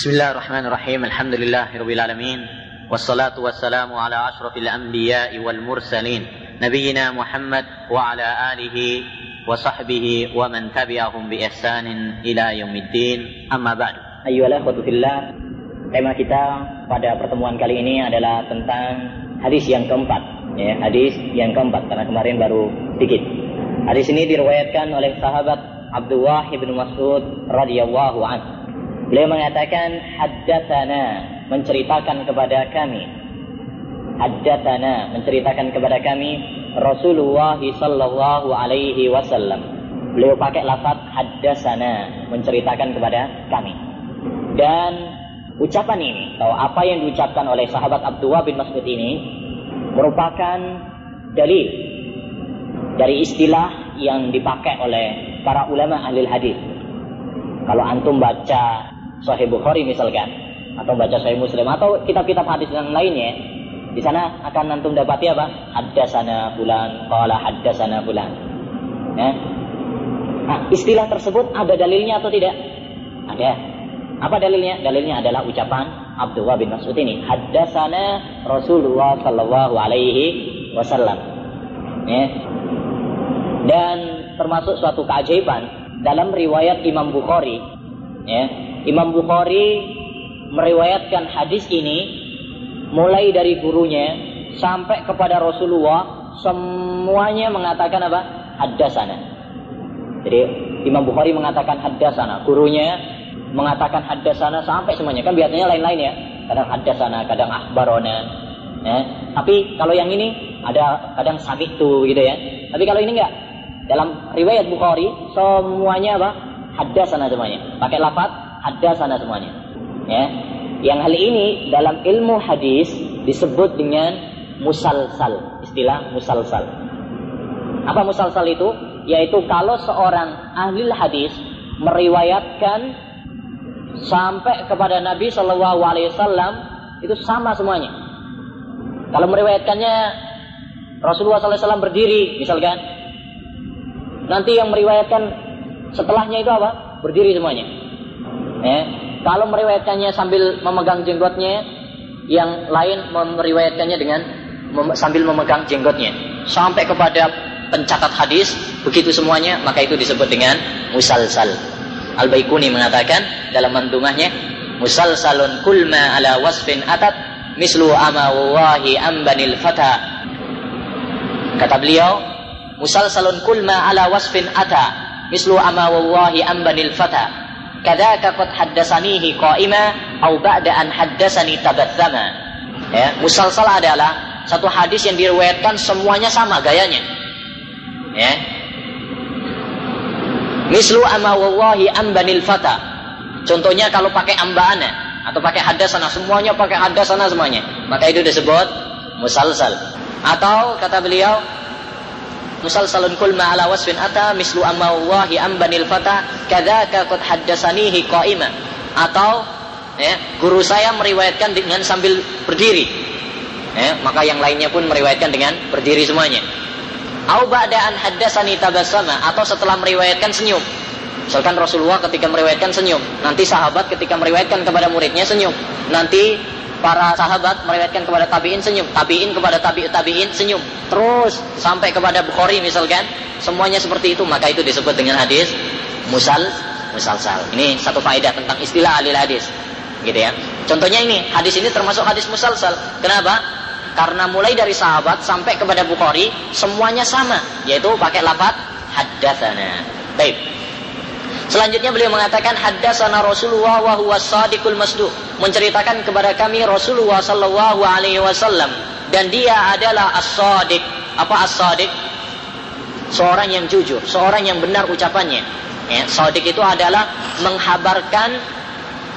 بسم الله الرحمن الرحيم الحمد لله رب العالمين والصلاة والسلام على أشرف الأنبياء والمرسلين نبينا محمد وعلى آله وصحبه ومن تبعهم بإحسان إلى يوم الدين أما بعد أيها الأخوة في الله tema kita pada pertemuan kali ini adalah tentang hadis yang keempat ya hadis yang keempat karena kemarin baru sedikit hadis ini diriwayatkan oleh sahabat Abdullah bin Mas'ud radhiyallahu anhu beliau mengatakan haddatsana menceritakan kepada kami. Haddatsana menceritakan kepada kami Rasulullah sallallahu alaihi wasallam. Beliau pakai lafaz haddatsana menceritakan kepada kami. Dan ucapan ini atau apa yang diucapkan oleh sahabat Abdullah bin Mas'ud ini merupakan dalil dari istilah yang dipakai oleh para ulama ahli hadis. Kalau antum baca Sahih Bukhari misalkan atau baca Sahih Muslim atau kitab-kitab hadis yang lainnya, di sana akan antum dapati apa? Haddasana bulan, qala haddasana bulan. Ya. Nah, istilah tersebut ada dalilnya atau tidak? Ada. Apa dalilnya? Dalilnya adalah ucapan Abdullah bin Mas'ud ini. Haddasana Rasulullah sallallahu alaihi wasallam. Ya. Dan termasuk suatu keajaiban dalam riwayat Imam Bukhari. Ya. Imam Bukhari meriwayatkan hadis ini mulai dari gurunya sampai kepada Rasulullah semuanya mengatakan apa? Haddasana. Jadi Imam Bukhari mengatakan haddasana, gurunya mengatakan hadasana sampai semuanya. Kan biasanya lain-lain ya. Kadang hadasana kadang akhbarona ya. tapi kalau yang ini ada kadang sabitu gitu ya. Tapi kalau ini enggak. Dalam riwayat Bukhari semuanya apa? Hadasana semuanya. Pakai lafaz hadasana semuanya ya yang hal ini dalam ilmu hadis disebut dengan musalsal istilah musalsal apa musalsal itu yaitu kalau seorang ahli hadis meriwayatkan sampai kepada Nabi Shallallahu Alaihi Wasallam itu sama semuanya. Kalau meriwayatkannya Rasulullah SAW berdiri, misalkan, nanti yang meriwayatkan setelahnya itu apa? Berdiri semuanya. Eh, kalau meriwayatkannya sambil memegang jenggotnya, yang lain meriwayatkannya dengan mem sambil memegang jenggotnya, sampai kepada pencatat hadis, begitu semuanya, maka itu disebut dengan musalsal. Al-Baikuni mengatakan dalam mandumahnya musalsalun kulma ala wasfin atat mislu ama wallahi ambanil fata kata beliau musalsalun kulma ala wasfin ata mislu ama wallahi ambanil fata kadaka qad haddasanihi qa'ima au ba'da an haddasani tabathama ya musalsal adalah satu hadis yang diriwayatkan semuanya sama gayanya ya Mislu ama wallahi ambanil fata. Contohnya kalau pakai ambana atau pakai hadasana semuanya pakai hadasana semuanya. Maka itu disebut musalsal. Atau kata beliau musalsalun kul ma ala wasfin ata mislu amma wallahi ambanil fata kadzaka qad haddasanihi qaima. Atau ya, guru saya meriwayatkan dengan sambil berdiri. Ya, maka yang lainnya pun meriwayatkan dengan berdiri semuanya. Au ba'daan haddasani tabassama atau setelah meriwayatkan senyum. Misalkan Rasulullah ketika meriwayatkan senyum, nanti sahabat ketika meriwayatkan kepada muridnya senyum. Nanti para sahabat meriwayatkan kepada tabi'in senyum, tabi'in kepada tabi' tabi'in senyum. Terus sampai kepada Bukhari misalkan, semuanya seperti itu, maka itu disebut dengan hadis musal musalsal. Ini satu faedah tentang istilah ahli hadis. Gitu ya. Contohnya ini, hadis ini termasuk hadis musalsal. Kenapa? Karena mulai dari sahabat sampai kepada Bukhari semuanya sama, yaitu pakai lafaz haddatsana. Baik. Selanjutnya beliau mengatakan haddatsana Rasulullah wa huwa shadiqul masduq, menceritakan kepada kami Rasulullah sallallahu alaihi wasallam dan dia adalah as-shadiq. Apa as-shadiq? Seorang yang jujur, seorang yang benar ucapannya. Ya, shadiq itu adalah menghabarkan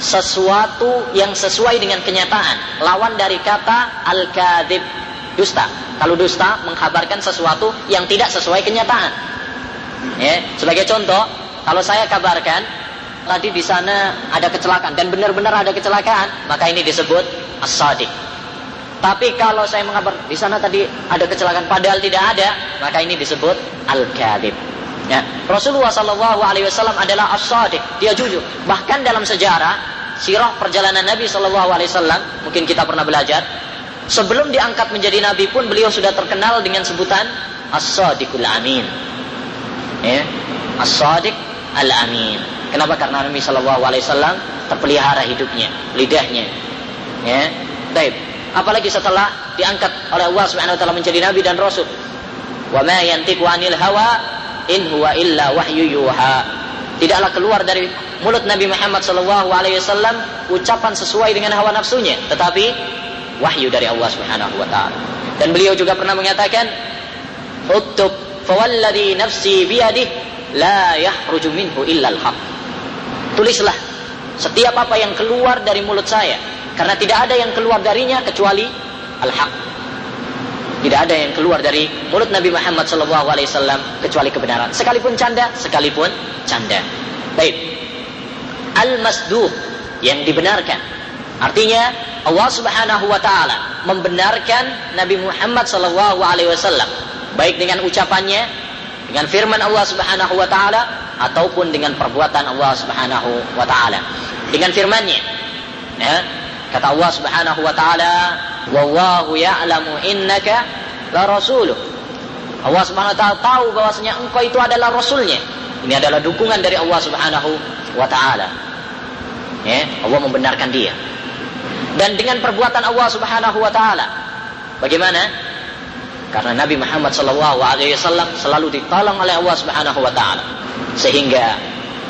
sesuatu yang sesuai dengan kenyataan. Lawan dari kata al-kadzib, dusta. Kalau dusta mengkabarkan sesuatu yang tidak sesuai kenyataan. Ya, sebagai contoh, kalau saya kabarkan tadi di sana ada kecelakaan dan benar-benar ada kecelakaan, maka ini disebut as-sadiq. Tapi kalau saya mengabar di sana tadi ada kecelakaan padahal tidak ada, maka ini disebut al-kadzib. Ya. Rasulullah Shallallahu Alaihi Wasallam adalah as-sadiq, dia jujur. Bahkan dalam sejarah sirah perjalanan Nabi Shallallahu Alaihi Wasallam, mungkin kita pernah belajar. Sebelum diangkat menjadi Nabi pun beliau sudah terkenal dengan sebutan As-Sadiqul Amin. Ya, As-Sadiq Al-Amin. Kenapa? Karena Nabi Shallallahu Alaihi Wasallam terpelihara hidupnya, lidahnya. Ya, baik. Apalagi setelah diangkat oleh Allah Subhanahu Wa Taala menjadi Nabi dan Rasul. Wa ma yantiqu anil hawa in huwa illa wahyu yuha. Tidaklah keluar dari mulut Nabi Muhammad Shallallahu Alaihi Wasallam ucapan sesuai dengan hawa nafsunya, tetapi wahyu dari Allah Subhanahu Wa Taala. Dan beliau juga pernah mengatakan, "Uktub fawalladhi nafsi biyadih la yahruju minhu illa al-haq." Tulislah setiap apa yang keluar dari mulut saya, karena tidak ada yang keluar darinya kecuali al-haq. Tidak ada yang keluar dari mulut Nabi Muhammad SAW kecuali kebenaran. Sekalipun canda, sekalipun canda. Baik. Al-masduq yang dibenarkan. Artinya Allah Subhanahu wa taala membenarkan Nabi Muhammad wasallam baik dengan ucapannya, dengan firman Allah Subhanahu wa taala ataupun dengan perbuatan Allah Subhanahu wa taala. Dengan firman-Nya. Ya, kata Allah Subhanahu wa taala, "Wallahu ya'lamu innaka la rasuluh." Allah Subhanahu wa taala tahu bahwasanya engkau itu adalah rasulnya. Ini adalah dukungan dari Allah Subhanahu wa taala. Ya, Allah membenarkan dia dan dengan perbuatan Allah Subhanahu wa taala. Bagaimana? Karena Nabi Muhammad wasallam selalu ditolong oleh Allah Subhanahu wa taala. Sehingga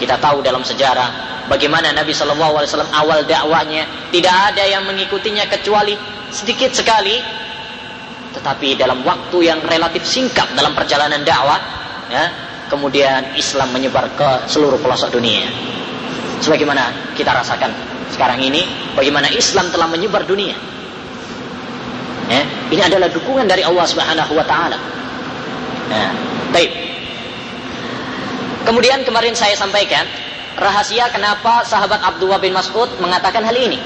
kita tahu dalam sejarah bagaimana Nabi wasallam awal dakwahnya tidak ada yang mengikutinya kecuali sedikit sekali tetapi dalam waktu yang relatif singkat dalam perjalanan dakwah ya, kemudian Islam menyebar ke seluruh pelosok dunia. Sebagaimana kita rasakan sekarang ini bagaimana Islam telah menyebar dunia. Ya, ini adalah dukungan dari Allah Subhanahu wa taala. Ya, baik. Kemudian kemarin saya sampaikan rahasia kenapa sahabat Abdullah bin Mas'ud mengatakan hal ini.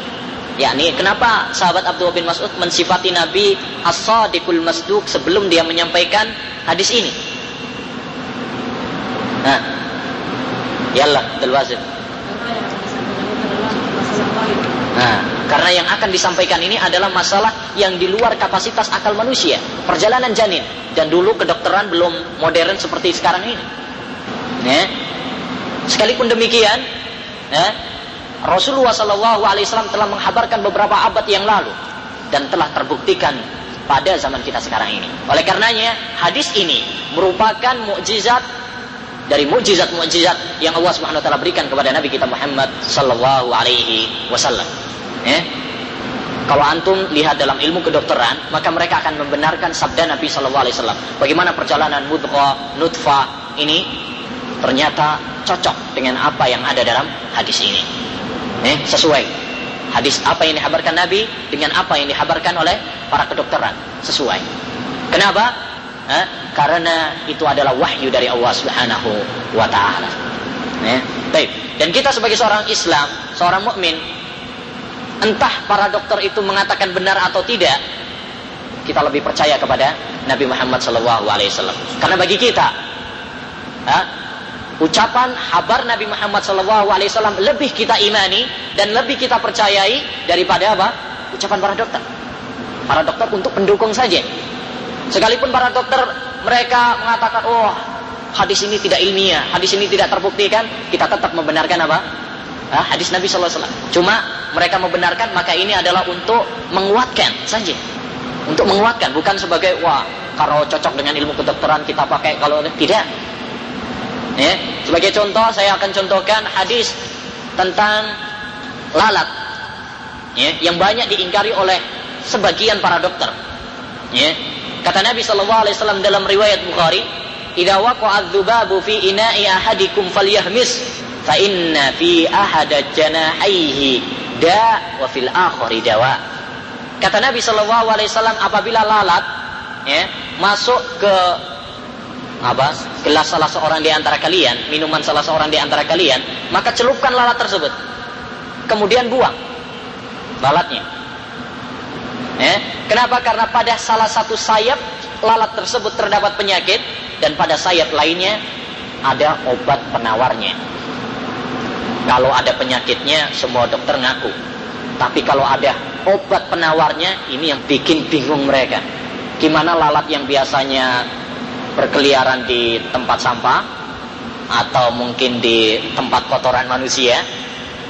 yakni kenapa sahabat Abdullah bin Mas'ud mensifati Nabi As-Sadiqul Masduq sebelum dia menyampaikan hadis ini. Nah, yallah, Abdul. Nah, karena yang akan disampaikan ini adalah masalah yang di luar kapasitas akal manusia, perjalanan janin. Dan dulu kedokteran belum modern seperti sekarang ini. Ya. Sekalipun demikian, ya, Rasulullah Shallallahu Alaihi Wasallam telah menghabarkan beberapa abad yang lalu dan telah terbuktikan pada zaman kita sekarang ini. Oleh karenanya, hadis ini merupakan mukjizat dari mukjizat-mukjizat yang Allah Subhanahu wa taala berikan kepada Nabi kita Muhammad sallallahu alaihi wasallam. Ya. Kalau antum lihat dalam ilmu kedokteran, maka mereka akan membenarkan sabda Nabi Shallallahu Alaihi Wasallam. Bagaimana perjalanan mudghah, nutfah ini ternyata cocok dengan apa yang ada dalam hadis ini. Eh, sesuai hadis apa yang dihabarkan Nabi dengan apa yang dihabarkan oleh para kedokteran sesuai. Kenapa? Eh, karena itu adalah wahyu dari Allah Subhanahu wa taala. Eh, baik. Dan kita sebagai seorang Islam, seorang mukmin, entah para dokter itu mengatakan benar atau tidak, kita lebih percaya kepada Nabi Muhammad SAW. Karena bagi kita, ha, ucapan habar Nabi Muhammad SAW lebih kita imani dan lebih kita percayai daripada apa? Ucapan para dokter. Para dokter untuk pendukung saja. Sekalipun para dokter mereka mengatakan, oh hadis ini tidak ilmiah, hadis ini tidak terbuktikan, kita tetap membenarkan apa? Nah, hadis Nabi SAW. Cuma mereka membenarkan maka ini adalah untuk menguatkan saja. Untuk menguatkan, bukan sebagai wah kalau cocok dengan ilmu kedokteran kita pakai kalau tidak. Ya, sebagai contoh saya akan contohkan hadis tentang lalat. Ya, yang banyak diingkari oleh sebagian para dokter. Ya, kata Nabi Wasallam dalam riwayat Bukhari, "Idza waqa'a dzubabu fi ina'i ahadikum falyahmis fa inna fi ahada janahaihi da wa fil akhari dawa. Kata Nabi Shallallahu alaihi wasallam apabila lalat ya, masuk ke apa? gelas salah seorang di antara kalian, minuman salah seorang di antara kalian, maka celupkan lalat tersebut. Kemudian buang lalatnya. Ya. Kenapa? Karena pada salah satu sayap lalat tersebut terdapat penyakit dan pada sayap lainnya ada obat penawarnya. Kalau ada penyakitnya, semua dokter ngaku. Tapi kalau ada obat penawarnya, ini yang bikin bingung mereka. Gimana lalat yang biasanya berkeliaran di tempat sampah, atau mungkin di tempat kotoran manusia,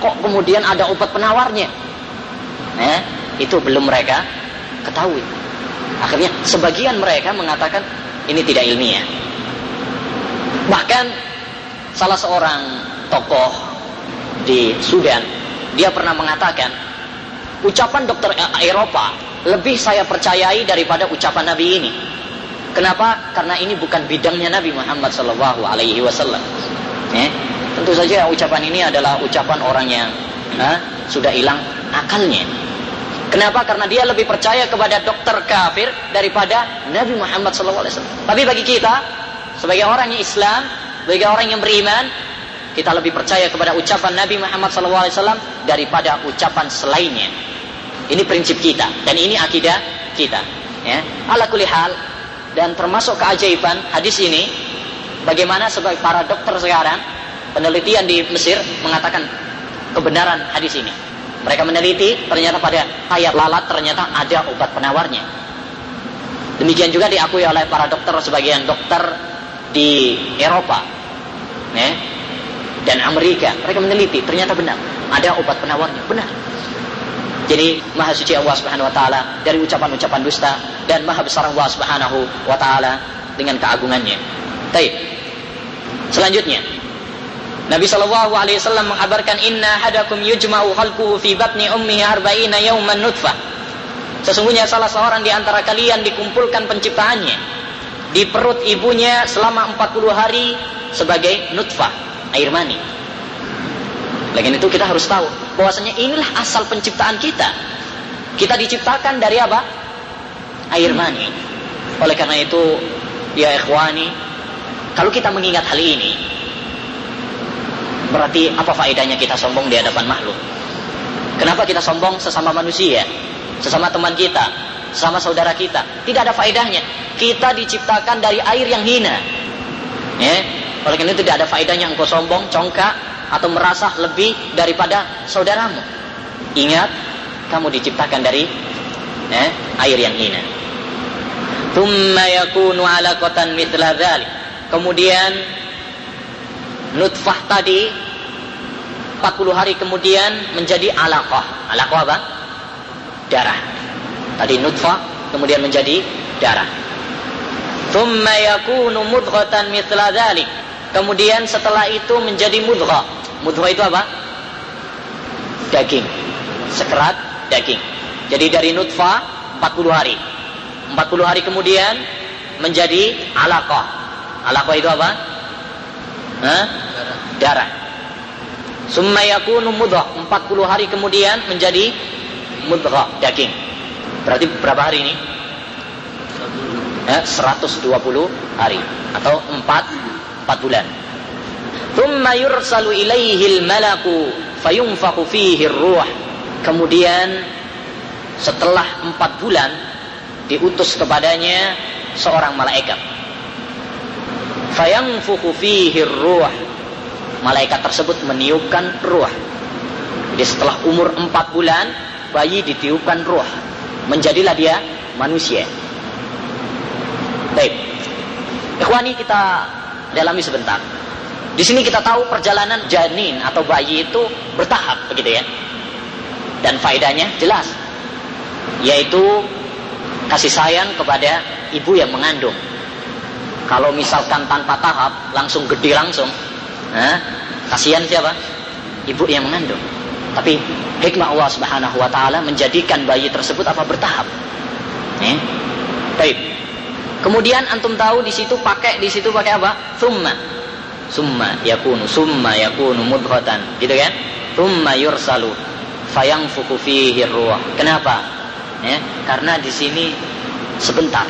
kok kemudian ada obat penawarnya? Eh, itu belum mereka ketahui. Akhirnya sebagian mereka mengatakan ini tidak ilmiah. Bahkan salah seorang tokoh di Sudan, dia pernah mengatakan ucapan dokter Eropa lebih saya percayai daripada ucapan Nabi ini. Kenapa? Karena ini bukan bidangnya Nabi Muhammad Sallallahu Alaihi Wasallam. Eh, tentu saja ucapan ini adalah ucapan orang yang eh, sudah hilang akalnya. Kenapa? Karena dia lebih percaya kepada dokter kafir daripada Nabi Muhammad SAW. Tapi bagi kita, sebagai orang yang Islam, sebagai orang yang beriman, kita lebih percaya kepada ucapan Nabi Muhammad SAW daripada ucapan selainnya. Ini prinsip kita dan ini akidah kita. Ya. Ala hal, dan termasuk keajaiban hadis ini bagaimana sebagai para dokter sekarang penelitian di Mesir mengatakan kebenaran hadis ini mereka meneliti ternyata pada ayat lalat ternyata ada obat penawarnya demikian juga diakui oleh para dokter sebagian dokter di Eropa ya, dan Amerika mereka meneliti ternyata benar ada obat penawarnya benar jadi maha suci Allah Subhanahu wa taala dari ucapan-ucapan dusta dan maha besar Allah Subhanahu wa taala dengan keagungannya. Baik. Selanjutnya Nabi Shallallahu Alaihi Wasallam mengabarkan Inna hadakum yujma'u khalquhu fi batni ummihi arba'ina yawman nutfah. Sesungguhnya salah seorang di antara kalian dikumpulkan penciptaannya di perut ibunya selama 40 hari sebagai nutfah, air mani. Lagi itu kita harus tahu bahwasanya inilah asal penciptaan kita. Kita diciptakan dari apa? Air mani. Oleh karena itu, ya ikhwani, kalau kita mengingat hal ini, berarti apa faedahnya kita sombong di hadapan makhluk? Kenapa kita sombong sesama manusia, sesama teman kita, sesama saudara kita? Tidak ada faedahnya. Kita diciptakan dari air yang hina. Ya, oleh karena itu tidak ada faedahnya engkau sombong, congkak, atau merasa lebih daripada saudaramu. Ingat, kamu diciptakan dari eh, air yang hina. Thumma yakunu alaqatan mithla. Kemudian nutfah tadi 40 hari kemudian menjadi alaqah. Alaqah apa? Darah. Tadi nutfah kemudian menjadi darah. Thumma yakunu mudghatan mithla. Kemudian setelah itu menjadi mudghah. Mudghah itu apa? Daging. Sekerat daging. Jadi dari nutfah 40 hari. 40 hari kemudian menjadi alaqah. Alaqah itu apa? Hah? Darah. Summa yakunu mudghah. 40 hari kemudian menjadi mudghah, daging. Berarti berapa hari ini? Eh, 120 hari atau 4 4 bulan. Thumma yursalu ilaihil malaku fayunfakhu fihi ruh. Kemudian setelah empat bulan diutus kepadanya seorang malaikat. Fayanfukhu fihi ruh. Malaikat tersebut meniupkan ruh. Jadi setelah umur empat bulan bayi ditiupkan ruh. Menjadilah dia manusia. Baik. Ikhwani kita dalami sebentar. Di sini kita tahu perjalanan janin atau bayi itu bertahap begitu ya. Dan faedahnya jelas. Yaitu kasih sayang kepada ibu yang mengandung. Kalau misalkan tanpa tahap langsung gede langsung, nah, kasihan siapa? Ibu yang mengandung. Tapi hikmah Allah Subhanahu wa taala menjadikan bayi tersebut apa bertahap. Eh? Baik. Kemudian antum tahu di situ pakai di situ pakai apa? Thumma. Summa yakunu summa yakunu mudghatan. Gitu kan? Summa yursalu fayangfuku fihi ruh kenapa? Ya karena di sini sebentar.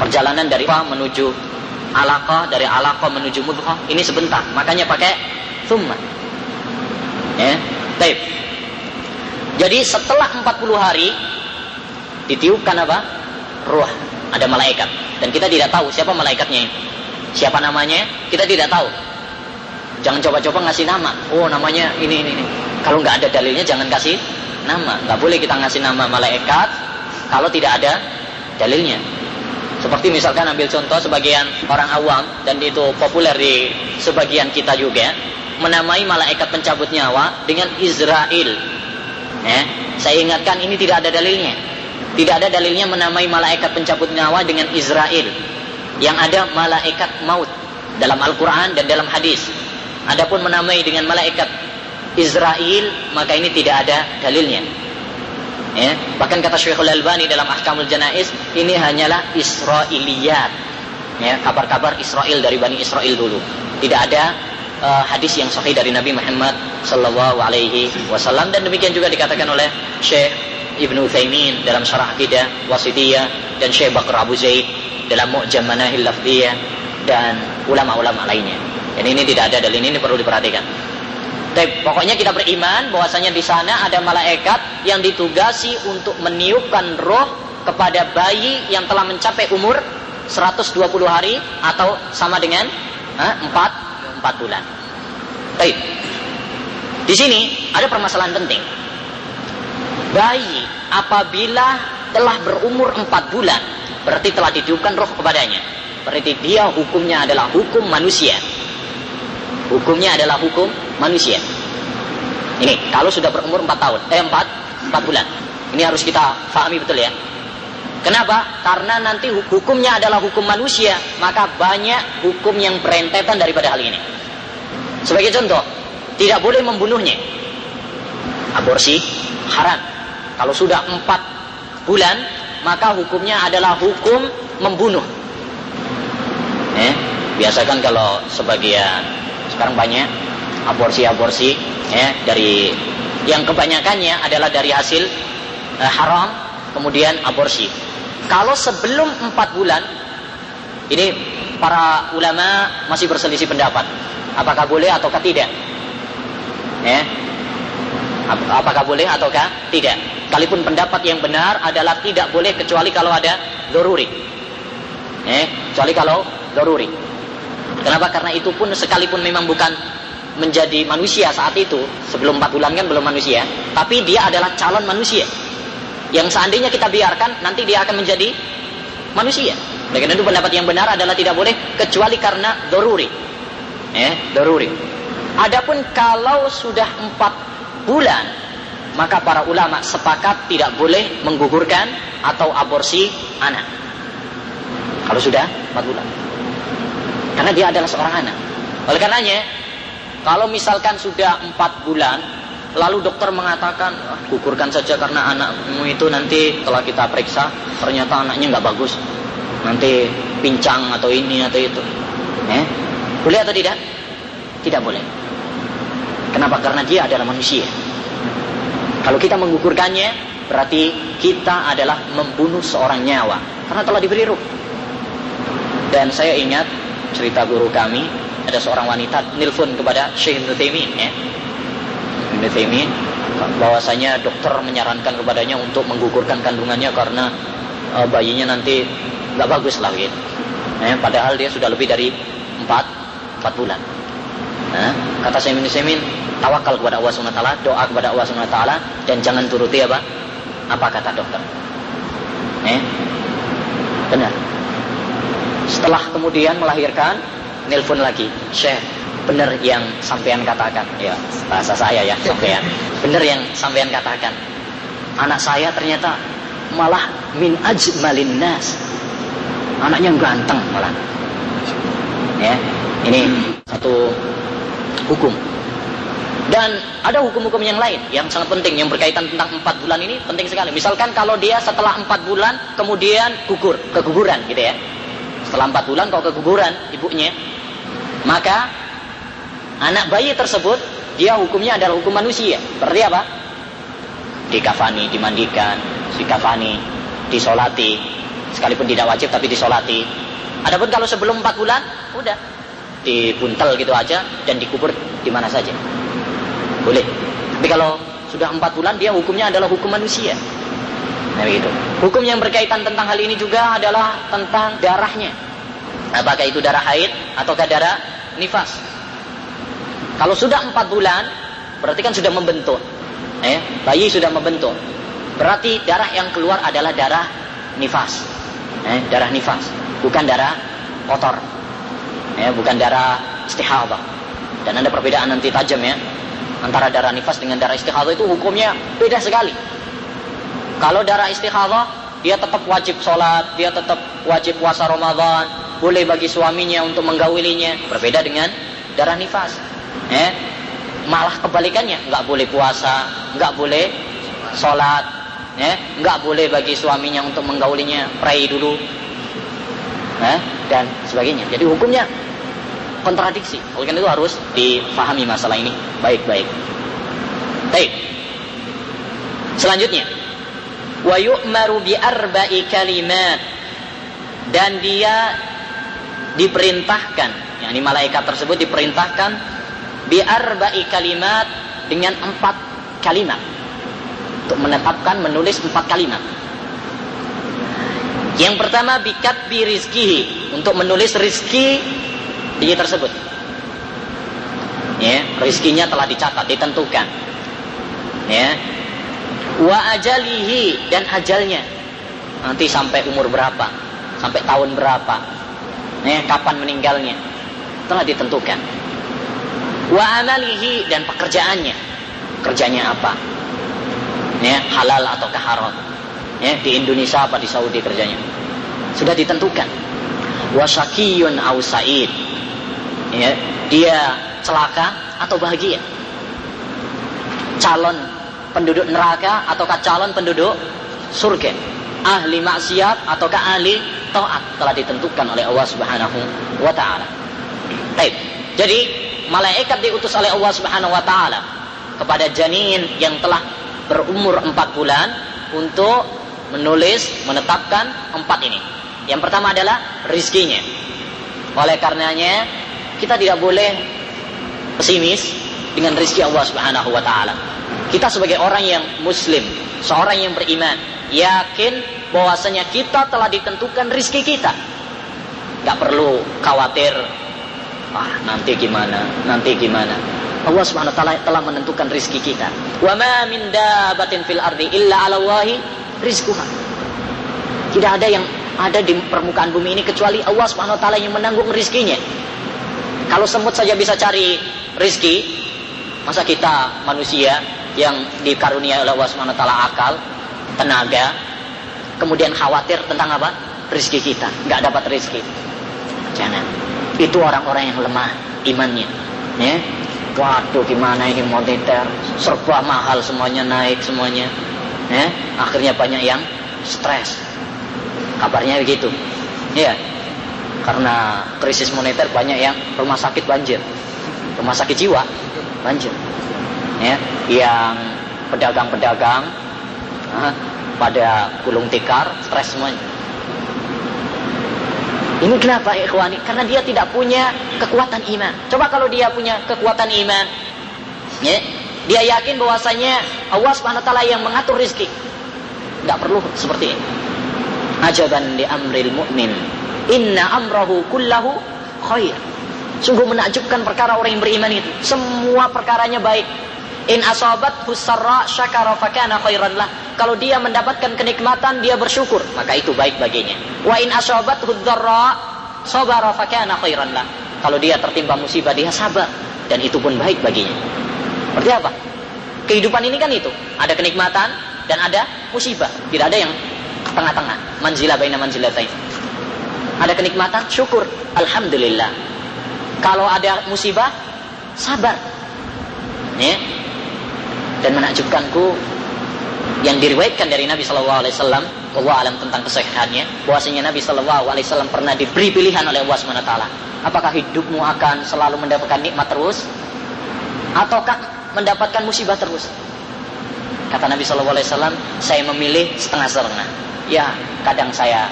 Perjalanan dari apa menuju alaqah dari alaqah menuju mudghah ini sebentar. Makanya pakai summa ya baik. Jadi setelah 40 hari ditiupkan apa? Ruh ada malaikat dan kita tidak tahu siapa malaikatnya Siapa namanya? Kita tidak tahu. Jangan coba-coba ngasih nama. Oh, namanya ini ini ini. Kalau nggak ada dalilnya jangan kasih nama. Nggak boleh kita ngasih nama malaikat kalau tidak ada dalilnya. Seperti misalkan ambil contoh sebagian orang awam dan itu populer di sebagian kita juga menamai malaikat pencabut nyawa dengan Israel. Eh, saya ingatkan ini tidak ada dalilnya. Tidak ada dalilnya menamai malaikat pencabut nyawa dengan Israel. Yang ada malaikat maut dalam Al-Quran dan dalam hadis. Adapun menamai dengan malaikat Israel, maka ini tidak ada dalilnya. Ya, bahkan kata Syekhul Albani dalam Ahkamul Janais, ini hanyalah Israiliyat. Ya, kabar-kabar Israel dari Bani Israel dulu. Tidak ada uh, hadis yang sahih dari Nabi Muhammad sallallahu alaihi wasallam dan demikian juga dikatakan oleh Syekh Ibnu Utsaimin dalam Syarah Aqidah Wasitiyah dan Syekh Bakar Abu Zaid dalam Mu'jam Manahil Lafdiyah dan ulama-ulama lainnya. Dan ini tidak ada dalil ini perlu diperhatikan. Tapi pokoknya kita beriman bahwasanya di sana ada malaikat yang ditugasi untuk meniupkan roh kepada bayi yang telah mencapai umur 120 hari atau sama dengan ha, 4 4 bulan. Baik. Di sini ada permasalahan penting. Bayi apabila telah berumur 4 bulan berarti telah ditiupkan roh kepadanya. Berarti dia hukumnya adalah hukum manusia. Hukumnya adalah hukum manusia. Ini kalau sudah berumur 4 tahun, eh 4 4 bulan. Ini harus kita pahami betul ya. Kenapa? Karena nanti hukumnya adalah hukum manusia, maka banyak hukum yang berentetan daripada hal ini. Sebagai contoh, tidak boleh membunuhnya. Aborsi haram. Kalau sudah empat bulan, maka hukumnya adalah hukum membunuh. Eh, biasakan kalau sebagian sekarang banyak aborsi-aborsi ya dari yang kebanyakannya adalah dari hasil eh, haram kemudian aborsi. Kalau sebelum empat bulan ini para ulama masih berselisih pendapat apakah boleh ataukah tidak. Ya. Apakah boleh ataukah tidak. Sekalipun pendapat yang benar adalah tidak boleh kecuali kalau ada doruri. Eh, kecuali kalau doruri. Kenapa? Karena itu pun sekalipun memang bukan menjadi manusia saat itu, sebelum empat bulan kan belum manusia, tapi dia adalah calon manusia. Yang seandainya kita biarkan, nanti dia akan menjadi manusia. Oleh itu pendapat yang benar adalah tidak boleh kecuali karena doruri. Eh, doruri. Adapun kalau sudah empat bulan, maka para ulama sepakat tidak boleh menggugurkan atau aborsi anak. Kalau sudah empat bulan. Karena dia adalah seorang anak. Oleh karenanya, kalau misalkan sudah empat bulan, lalu dokter mengatakan, ah, gugurkan saja karena anakmu itu nanti setelah kita periksa, ternyata anaknya nggak bagus. Nanti pincang atau ini atau itu. Eh? Boleh atau tidak? Tidak boleh. Kenapa? Karena dia adalah manusia. Kalau kita menggugurkannya, berarti kita adalah membunuh seorang nyawa. Karena telah diberi ruh. Dan saya ingat cerita guru kami ada seorang wanita nilfun kepada Syekh Ibn Taimin ya. Ibn bahwasanya dokter menyarankan kepadanya untuk menggugurkan kandungannya karena uh, bayinya nanti nggak bagus lah gitu. Ya, padahal dia sudah lebih dari empat empat bulan. Nah, kata Syekh Ibn Taimin, tawakal kepada Allah Subhanahu taala, doa kepada Allah Subhanahu taala dan jangan turuti apa? Apa kata dokter? Eh? Benar. Setelah kemudian melahirkan, nelpon lagi, Syekh, benar yang sampean katakan. Ya, bahasa saya ya, sampean. Benar yang sampean katakan. Anak saya ternyata malah min ajmalin nas. Anaknya ganteng malah. Ya, ini satu hukum. Dan ada hukum-hukum yang lain yang sangat penting yang berkaitan tentang empat bulan ini penting sekali. Misalkan kalau dia setelah empat bulan kemudian gugur, keguguran gitu ya. Setelah empat bulan kalau keguguran ibunya, maka anak bayi tersebut dia hukumnya adalah hukum manusia. Berarti apa? Dikafani, dimandikan, dikafani, disolati, sekalipun tidak wajib tapi disolati. Adapun kalau sebelum empat bulan, udah dibuntel gitu aja dan dikubur di mana saja. Boleh. Tapi kalau sudah empat bulan dia hukumnya adalah hukum manusia. Nah begitu. Hukum yang berkaitan tentang hal ini juga adalah tentang darahnya. Apakah itu darah haid ataukah darah nifas? Kalau sudah empat bulan, berarti kan sudah membentuk. Eh, bayi sudah membentuk. Berarti darah yang keluar adalah darah nifas. Eh, darah nifas, bukan darah kotor. Eh, bukan darah istihadah. Dan ada perbedaan nanti tajam ya. Antara darah nifas dengan darah istihadah itu hukumnya beda sekali. Kalau darah istihadah, dia tetap wajib sholat, dia tetap wajib puasa Ramadan, boleh bagi suaminya untuk menggaulinya. Berbeda dengan darah nifas. Eh, malah kebalikannya, nggak boleh puasa, nggak boleh sholat, eh, nggak boleh bagi suaminya untuk menggaulinya, pray dulu, eh, dan sebagainya. Jadi hukumnya kontradiksi. Oleh karena itu harus dipahami masalah ini baik-baik. Baik. Selanjutnya, wa yu'maru bi arba'i kalimat dan dia diperintahkan yakni malaikat tersebut diperintahkan bi arba'i kalimat dengan empat kalimat untuk menetapkan menulis empat kalimat yang pertama bikat bi rizkihi untuk menulis rizki dia tersebut. Ya rizkinya telah dicatat ditentukan. Ya. Wa ajalihi dan ajalnya. Nanti sampai umur berapa? Sampai tahun berapa? Ya, kapan meninggalnya? Telah ditentukan. Wa amalihi dan pekerjaannya. Kerjanya apa? Ya halal atau haram? Ya di Indonesia apa di Saudi kerjanya? Sudah ditentukan wa syakiyun au sa'id ya dia celaka atau bahagia calon penduduk neraka ataukah calon penduduk surga ahli maksiat ataukah ahli taat telah ditentukan oleh Allah Subhanahu wa taala. Baik. Jadi malaikat diutus oleh Allah Subhanahu wa taala kepada janin yang telah berumur empat bulan untuk menulis, menetapkan empat ini. Yang pertama adalah rizkinya. Oleh karenanya kita tidak boleh pesimis dengan rizki Allah Subhanahu wa taala. Kita sebagai orang yang muslim, seorang yang beriman, yakin bahwasanya kita telah ditentukan rizki kita. Gak perlu khawatir, ah nanti gimana, nanti gimana. Allah Subhanahu wa taala telah menentukan rizki kita. Wa ma min dabatin fil ardi illa 'ala Allahi rizquha. Tidak ada yang ada di permukaan bumi ini kecuali Allah Subhanahu wa taala yang menanggung rizkinya. Kalau semut saja bisa cari rizki, masa kita manusia yang dikarunia oleh Allah Subhanahu taala akal, tenaga, kemudian khawatir tentang apa? Rizki kita, nggak dapat rizki. Jangan. Itu orang-orang yang lemah imannya. Ya. Waduh gimana ini moneter serba mahal semuanya naik semuanya. Ya. Akhirnya banyak yang stres. Kabarnya begitu. Ya. Karena krisis moneter banyak yang rumah sakit banjir. Rumah sakit jiwa banjir ya, yang pedagang-pedagang uh, pada gulung tikar stres semuanya. Ini kenapa ikhwani? Karena dia tidak punya kekuatan iman. Coba kalau dia punya kekuatan iman, ya, dia yakin bahwasanya Allah Subhanahu yang mengatur rezeki. Tidak perlu seperti ini. Ajaban di amril mu'min. Inna amrahu kullahu khair. Sungguh menakjubkan perkara orang yang beriman itu. Semua perkaranya baik. In asabat husarra syakara fakana khairan lah. Kalau dia mendapatkan kenikmatan, dia bersyukur, maka itu baik baginya. Wa in asabat hudzarra sabara fakana khairan lah. Kalau dia tertimpa musibah, dia sabar dan itu pun baik baginya. Berarti apa? Kehidupan ini kan itu, ada kenikmatan dan ada musibah. Tidak ada yang tengah-tengah, manzilah baina manzilatain. Ada kenikmatan, syukur, alhamdulillah. Kalau ada musibah, sabar. Ya, dan menakjubkanku yang diriwayatkan dari Nabi Shallallahu Alaihi Wasallam, Allah alam tentang kesehatannya, bahwasanya Nabi Shallallahu Alaihi Wasallam pernah diberi pilihan oleh Allah Swt. Apakah hidupmu akan selalu mendapatkan nikmat terus, ataukah mendapatkan musibah terus? Kata Nabi Shallallahu Alaihi saya memilih setengah-setengah. Ya, kadang saya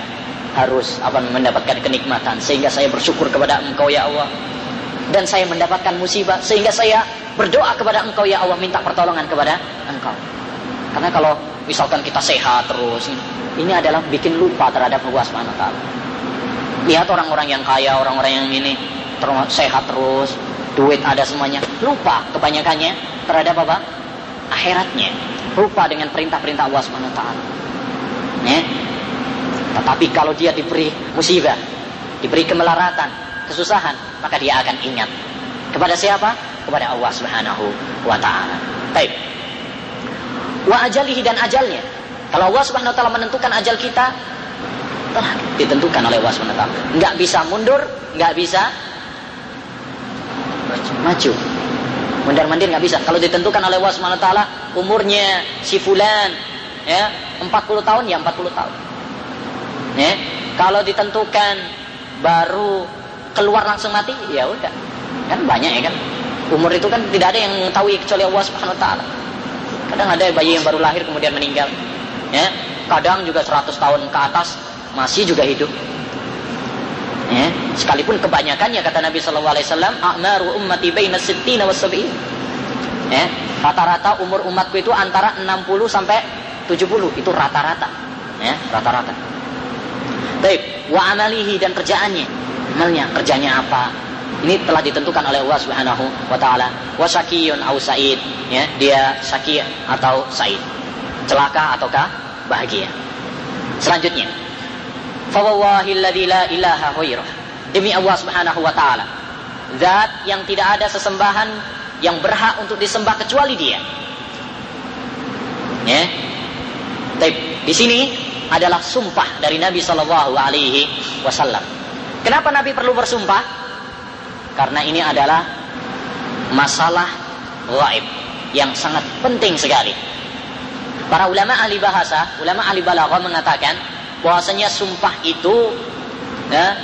harus apa mendapatkan kenikmatan sehingga saya bersyukur kepada Engkau ya Allah dan saya mendapatkan musibah sehingga saya berdoa kepada engkau ya Allah minta pertolongan kepada engkau karena kalau misalkan kita sehat terus ini adalah bikin lupa terhadap Allah Subhanahu taala lihat orang-orang yang kaya orang-orang yang ini sehat terus duit ada semuanya, lupa kebanyakannya terhadap apa? Akhiratnya. Lupa dengan perintah-perintah Allah Subhanahu. Ya. Tetapi kalau dia diberi musibah, diberi kemelaratan, kesusahan, maka dia akan ingat. Kepada siapa? Kepada Allah Subhanahu wa taala. Baik. Wa ajalihi dan ajalnya. Kalau Allah Subhanahu wa taala menentukan ajal kita, telah ditentukan oleh Allah Subhanahu wa taala. Enggak bisa mundur, enggak bisa maju. Mundar mandir nggak bisa. Kalau ditentukan oleh Allah Subhanahu taala umurnya si fulan ya 40 tahun ya 40 tahun. Ya. Kalau ditentukan baru keluar langsung mati ya udah. Kan banyak ya kan. Umur itu kan tidak ada yang mengetahui kecuali Allah Subhanahu wa taala. Kadang ada bayi yang baru lahir kemudian meninggal. Ya. Kadang juga 100 tahun ke atas masih juga hidup. Ya, sekalipun kebanyakannya kata Nabi Shallallahu Alaihi Wasallam, "A'maru ummati baina sittina was sab'in." Ya, rata-rata umur umatku itu antara 60 sampai 70 itu rata-rata. Ya, rata-rata. Baik, wa amalihi dan kerjaannya. Amalnya, kerjanya apa? Ini telah ditentukan oleh Allah Subhanahu wa taala. Wa syakiyun au sa'id, ya, dia syaki atau sa'id. Celaka ataukah bahagia. Selanjutnya, Fawallahi alladhi la ilaha. Demi Allah Subhanahu wa taala. Zat yang tidak ada sesembahan yang berhak untuk disembah kecuali Dia. Ya. Baik, di sini adalah sumpah dari Nabi Shallallahu alaihi wasallam. Kenapa Nabi perlu bersumpah? Karena ini adalah masalah gaib yang sangat penting sekali. Para ulama ahli bahasa, ulama ahli balaghah mengatakan bahwasanya sumpah itu ya,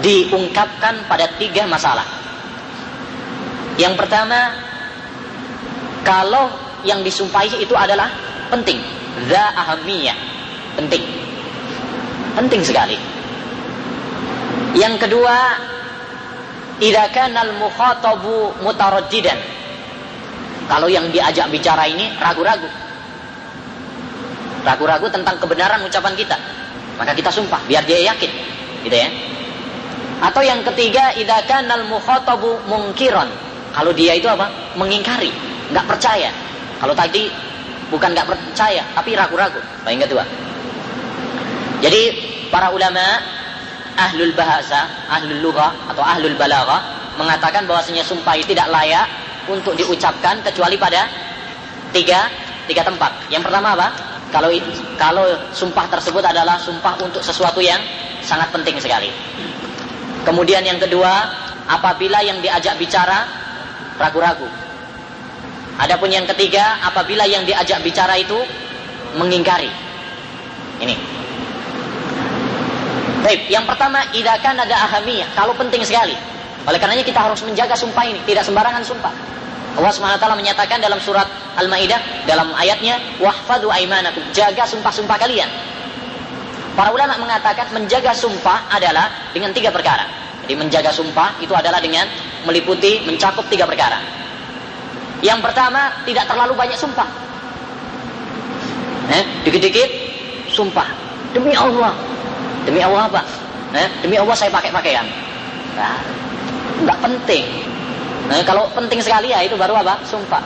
diungkapkan pada tiga masalah. Yang pertama, kalau yang disumpahi itu adalah penting, za ahamiyah, penting, penting sekali. Yang kedua, idza kana al-mukhatabu mutaraddidan. Kalau yang diajak bicara ini ragu-ragu, ragu-ragu tentang kebenaran ucapan kita, maka kita sumpah biar dia yakin, gitu ya. Atau yang ketiga, idza kanal mukhatabu mungkiran. Kalau dia itu apa? Mengingkari, nggak percaya. Kalau tadi bukan nggak percaya, tapi ragu-ragu. Yang kedua. Jadi para ulama ahlul bahasa, ahlul lughah atau ahlul balaghah mengatakan bahwasanya sumpah itu tidak layak untuk diucapkan kecuali pada tiga tiga tempat. Yang pertama apa? Kalau kalau sumpah tersebut adalah sumpah untuk sesuatu yang sangat penting sekali. Kemudian yang kedua, apabila yang diajak bicara ragu-ragu. Adapun yang ketiga, apabila yang diajak bicara itu mengingkari. Ini. Baik, yang pertama, idakan ada ahamiyah. Kalau penting sekali. Oleh karenanya kita harus menjaga sumpah ini, tidak sembarangan sumpah. Allah SWT menyatakan dalam surat Al-Maidah dalam ayatnya wahfadu aimanakum jaga sumpah-sumpah kalian. Para ulama mengatakan menjaga sumpah adalah dengan tiga perkara. Jadi menjaga sumpah itu adalah dengan meliputi mencakup tiga perkara. Yang pertama tidak terlalu banyak sumpah. Eh, dikit-dikit sumpah demi Allah. Demi Allah apa? Eh, demi Allah saya pakai pakaian. Nah, nggak penting. Nah, kalau penting sekali ya itu baru apa? Sumpah.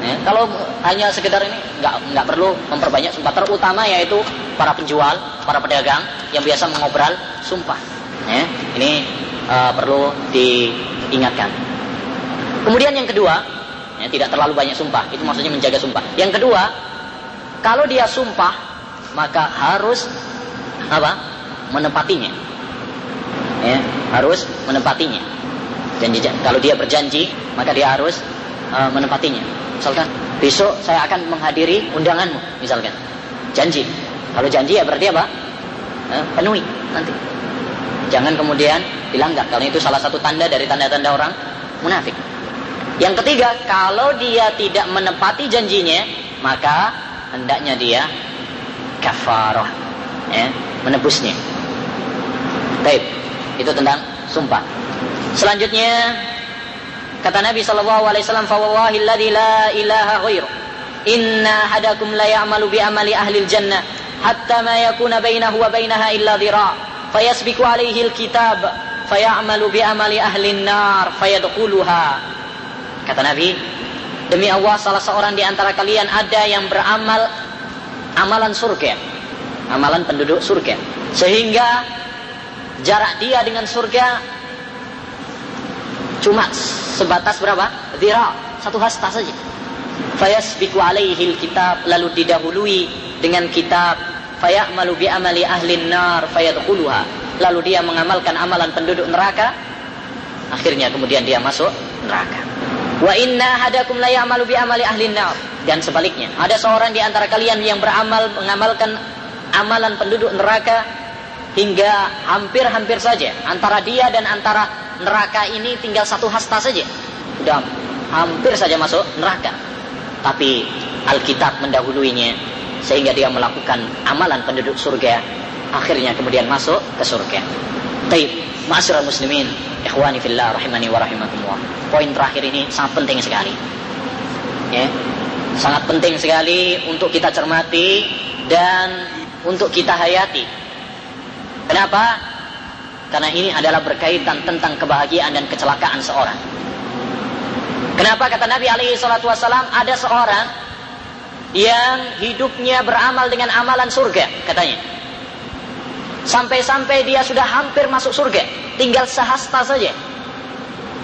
Ya, kalau hanya sekedar ini nggak nggak perlu memperbanyak sumpah terutama yaitu para penjual, para pedagang yang biasa mengobrol sumpah. Ya, ini uh, perlu diingatkan. Kemudian yang kedua, ya, tidak terlalu banyak sumpah. Itu maksudnya menjaga sumpah. Yang kedua, kalau dia sumpah maka harus apa? Menepatinya. Ya, harus menepatinya. Janji kalau dia berjanji maka dia harus uh, menepatinya. Misalkan besok saya akan menghadiri undanganmu misalkan. Janji. Kalau janji ya berarti apa? Eh, penuhi nanti. Jangan kemudian dilanggar kalau itu salah satu tanda dari tanda-tanda orang munafik. Yang ketiga kalau dia tidak menepati janjinya maka hendaknya dia kafarah ya, menebusnya. Baik itu tentang sumpah selanjutnya Kata Nabi sallallahu alaihi wasallam, "Fa wallahi alladzi la ilaha ghairu, inna hadakum la ya'malu bi amali ahli jannah hatta ma yakuna bainahu wa bainaha illa dhira, fayasbiqu alaihi alkitab, fayamalu bi amali ahli nar fayadkhuluha. Kata Nabi, demi Allah salah seorang di antara kalian ada yang beramal amalan surga. Amalan penduduk surga. Sehingga jarak dia dengan surga cuma sebatas berapa? Dira, satu hasta saja. Fayasbiku alaihi kitab lalu didahului dengan kitab. Fayamalu bi amali ahli nar fayadkhuluha. Lalu dia mengamalkan amalan penduduk neraka. Akhirnya kemudian dia masuk neraka. Wa inna hadakum la ya'malu bi amali ahli nar. Dan sebaliknya ada seorang di antara kalian yang beramal mengamalkan amalan penduduk neraka hingga hampir-hampir saja. Antara dia dan antara neraka ini tinggal satu hasta saja sudah hampir saja masuk neraka tapi Alkitab mendahuluinya sehingga dia melakukan amalan penduduk surga akhirnya kemudian masuk ke surga. Taib, masyarakat muslimin, ikhwani fillah rahimani wa rahimakumullah. Poin terakhir ini sangat penting sekali. Ya. Sangat penting sekali untuk kita cermati dan untuk kita hayati. Kenapa? Karena ini adalah berkaitan tentang kebahagiaan dan kecelakaan seorang. Kenapa kata Nabi alaihi salatu wasalam ada seorang yang hidupnya beramal dengan amalan surga katanya. Sampai-sampai dia sudah hampir masuk surga, tinggal sehasta saja.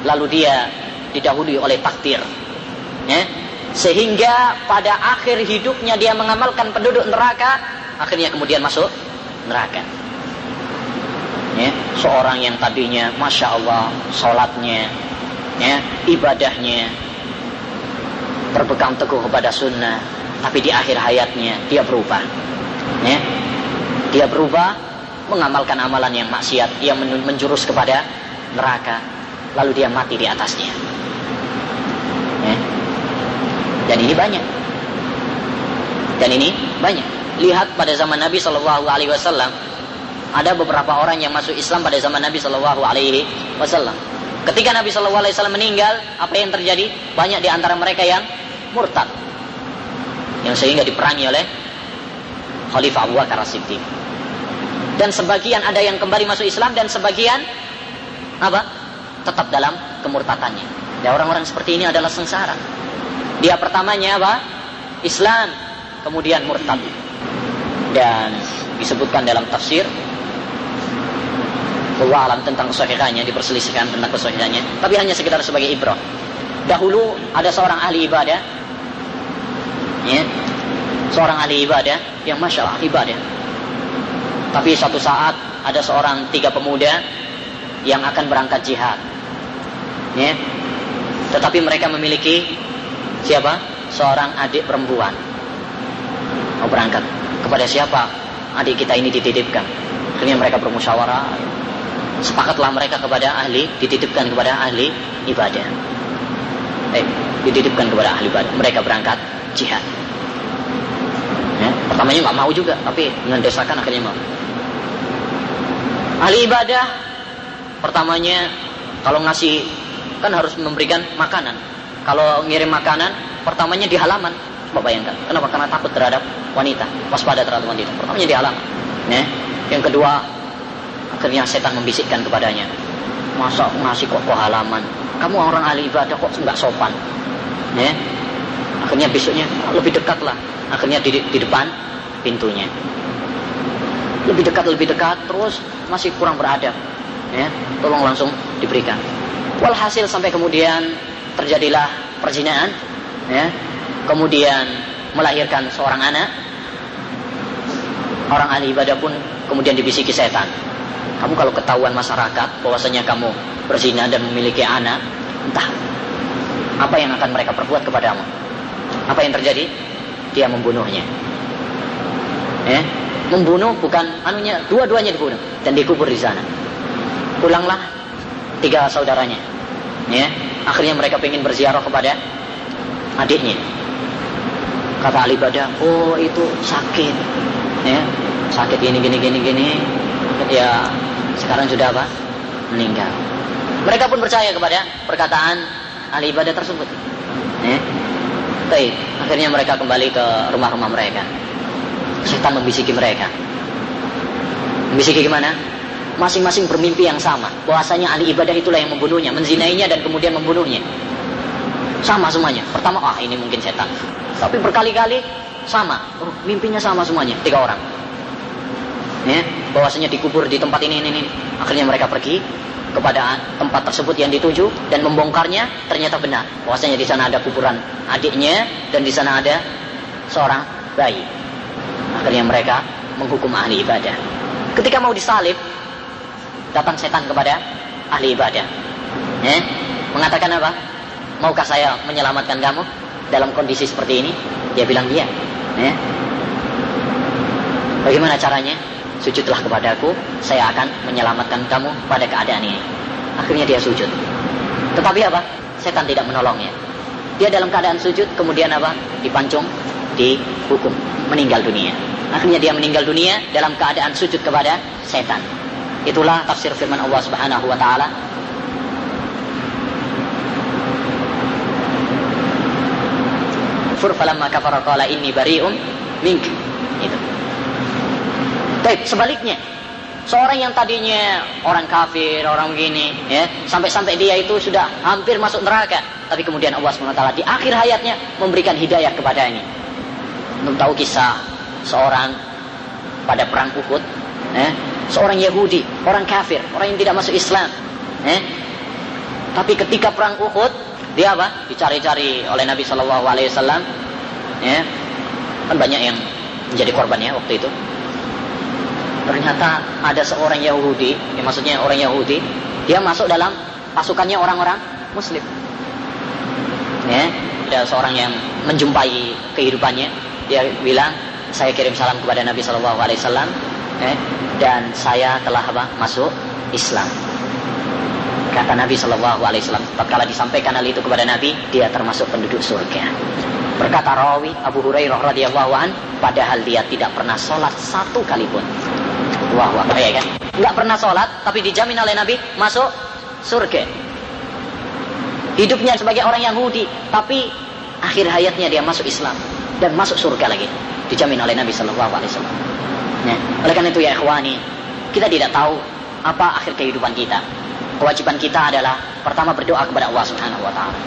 Lalu dia didahului oleh takdir. Ya. Sehingga pada akhir hidupnya dia mengamalkan penduduk neraka, akhirnya kemudian masuk neraka. Ya, seorang yang tadinya masya Allah sholatnya, ya, ibadahnya berpegang teguh kepada sunnah, tapi di akhir hayatnya dia berubah. Ya. Dia berubah mengamalkan amalan yang maksiat, yang menjurus kepada neraka, lalu dia mati di atasnya. Ya. Dan ini banyak. Dan ini banyak. Lihat pada zaman Nabi Shallallahu Alaihi Wasallam ada beberapa orang yang masuk Islam pada zaman Nabi Shallallahu Alaihi Wasallam. Ketika Nabi Shallallahu Alaihi Wasallam meninggal, apa yang terjadi? Banyak di antara mereka yang murtad, yang sehingga diperangi oleh Khalifah Abu Bakar Siddiq. Dan sebagian ada yang kembali masuk Islam dan sebagian apa? Tetap dalam kemurtatannya. Ya orang-orang seperti ini adalah sengsara. Dia pertamanya apa? Islam, kemudian murtad. Dan disebutkan dalam tafsir Allah tentang kesahihannya diperselisihkan tentang kesahihannya tapi hanya sekitar sebagai ibrah. Dahulu ada seorang ahli ibadah. Ya. Seorang ahli ibadah yang masya Allah ibadah. Tapi suatu saat ada seorang tiga pemuda yang akan berangkat jihad. Ya. Tetapi mereka memiliki siapa? Seorang adik perempuan. Mau berangkat. Kepada siapa adik kita ini dititipkan? Akhirnya mereka bermusyawarah sepakatlah mereka kepada ahli dititipkan kepada ahli ibadah. Eh dititipkan kepada ahli ibadah. Mereka berangkat jihad. Ya, pertamanya nggak mau juga tapi dengan desakan akhirnya mau. Ahli ibadah pertamanya kalau ngasih kan harus memberikan makanan. Kalau ngirim makanan pertamanya di halaman. Coba bayangkan kenapa? Karena takut terhadap wanita waspada terhadap wanita. Pertamanya di halaman ya. yang kedua Akhirnya setan membisikkan kepadanya. Masa ngasih kok halaman? Kamu orang ahli ibadah kok nggak sopan? Ya. Akhirnya besoknya lebih dekat lah. Akhirnya di, di depan pintunya. Lebih dekat, lebih dekat, terus masih kurang beradab. Ya, tolong langsung diberikan. Walhasil sampai kemudian terjadilah perzinahan, ya. Kemudian melahirkan seorang anak. Orang ahli ibadah pun kemudian dibisiki setan kamu kalau ketahuan masyarakat bahwasanya kamu berzina dan memiliki anak, entah apa yang akan mereka perbuat kepadamu. Apa yang terjadi? Dia membunuhnya. Eh, membunuh bukan anunya, dua-duanya dibunuh dan dikubur di sana. Pulanglah tiga saudaranya. Ya, akhirnya mereka ingin berziarah kepada adiknya. Kata Ali Badah, oh itu sakit. Ya, sakit gini gini gini gini ya sekarang sudah apa? Meninggal. Mereka pun percaya kepada perkataan ahli ibadah tersebut. Eh? Baik, akhirnya mereka kembali ke rumah-rumah mereka. Setan membisiki mereka. Membisiki gimana? masing-masing bermimpi yang sama. Bahwasanya ahli ibadah itulah yang membunuhnya, menzinainya dan kemudian membunuhnya. Sama semuanya. Pertama, ah ini mungkin setan. Tapi berkali-kali sama. Oh, mimpinya sama semuanya, tiga orang. Ya, bahwasanya dikubur di tempat ini, ini, ini. Akhirnya mereka pergi kepada tempat tersebut yang dituju dan membongkarnya ternyata benar bahwasanya di sana ada kuburan adiknya dan di sana ada seorang bayi. Akhirnya mereka menghukum ahli ibadah. Ketika mau disalib, datang setan kepada ahli ibadah. Ya, mengatakan apa? Maukah saya menyelamatkan kamu dalam kondisi seperti ini? Dia bilang iya. Ya. Bagaimana caranya? Sujudlah kepadaku, saya akan menyelamatkan kamu pada keadaan ini. Akhirnya dia sujud. Tetapi apa? Setan tidak menolongnya. Dia dalam keadaan sujud, kemudian apa? Dipancung, dihukum, meninggal dunia. Akhirnya dia meninggal dunia dalam keadaan sujud kepada setan. Itulah tafsir firman Allah Subhanahu wa taala kufur falamma kafara qala inni bari'um mink. Baik, sebaliknya. Seorang yang tadinya orang kafir, orang begini, ya, sampai-sampai dia itu sudah hampir masuk neraka, tapi kemudian Allah SWT di akhir hayatnya memberikan hidayah kepada ini. Untuk tahu kisah seorang pada perang Uhud, ya, seorang Yahudi, orang kafir, orang yang tidak masuk Islam, ya. Tapi ketika perang Uhud, dia apa? Dicari-cari oleh Nabi Shallallahu Alaihi Wasallam. Ya, kan banyak yang menjadi korbannya waktu itu. Ternyata ada seorang Yahudi, ya maksudnya orang Yahudi, dia masuk dalam pasukannya orang-orang Muslim. Ya, ada seorang yang menjumpai kehidupannya, dia bilang, saya kirim salam kepada Nabi Shallallahu Alaihi Wasallam, ya, dan saya telah apa? Masuk Islam. Kata Nabi Shallallahu Alaihi Wasallam, tatkala disampaikan hal itu kepada Nabi, dia termasuk penduduk surga. Berkata rawi Abu Hurairah radhiyallahu an, padahal dia tidak pernah sholat satu kali pun. Wah, wah, ya kan? Nggak pernah sholat, tapi dijamin oleh Nabi masuk surga. Hidupnya sebagai orang Yahudi, tapi akhir hayatnya dia masuk Islam dan masuk surga lagi. Dijamin oleh Nabi Shallallahu Alaihi Wasallam. Ya. Oleh karena itu ya ikhwani, kita tidak tahu apa akhir kehidupan kita kewajiban kita adalah pertama berdoa kepada Allah Subhanahu wa taala.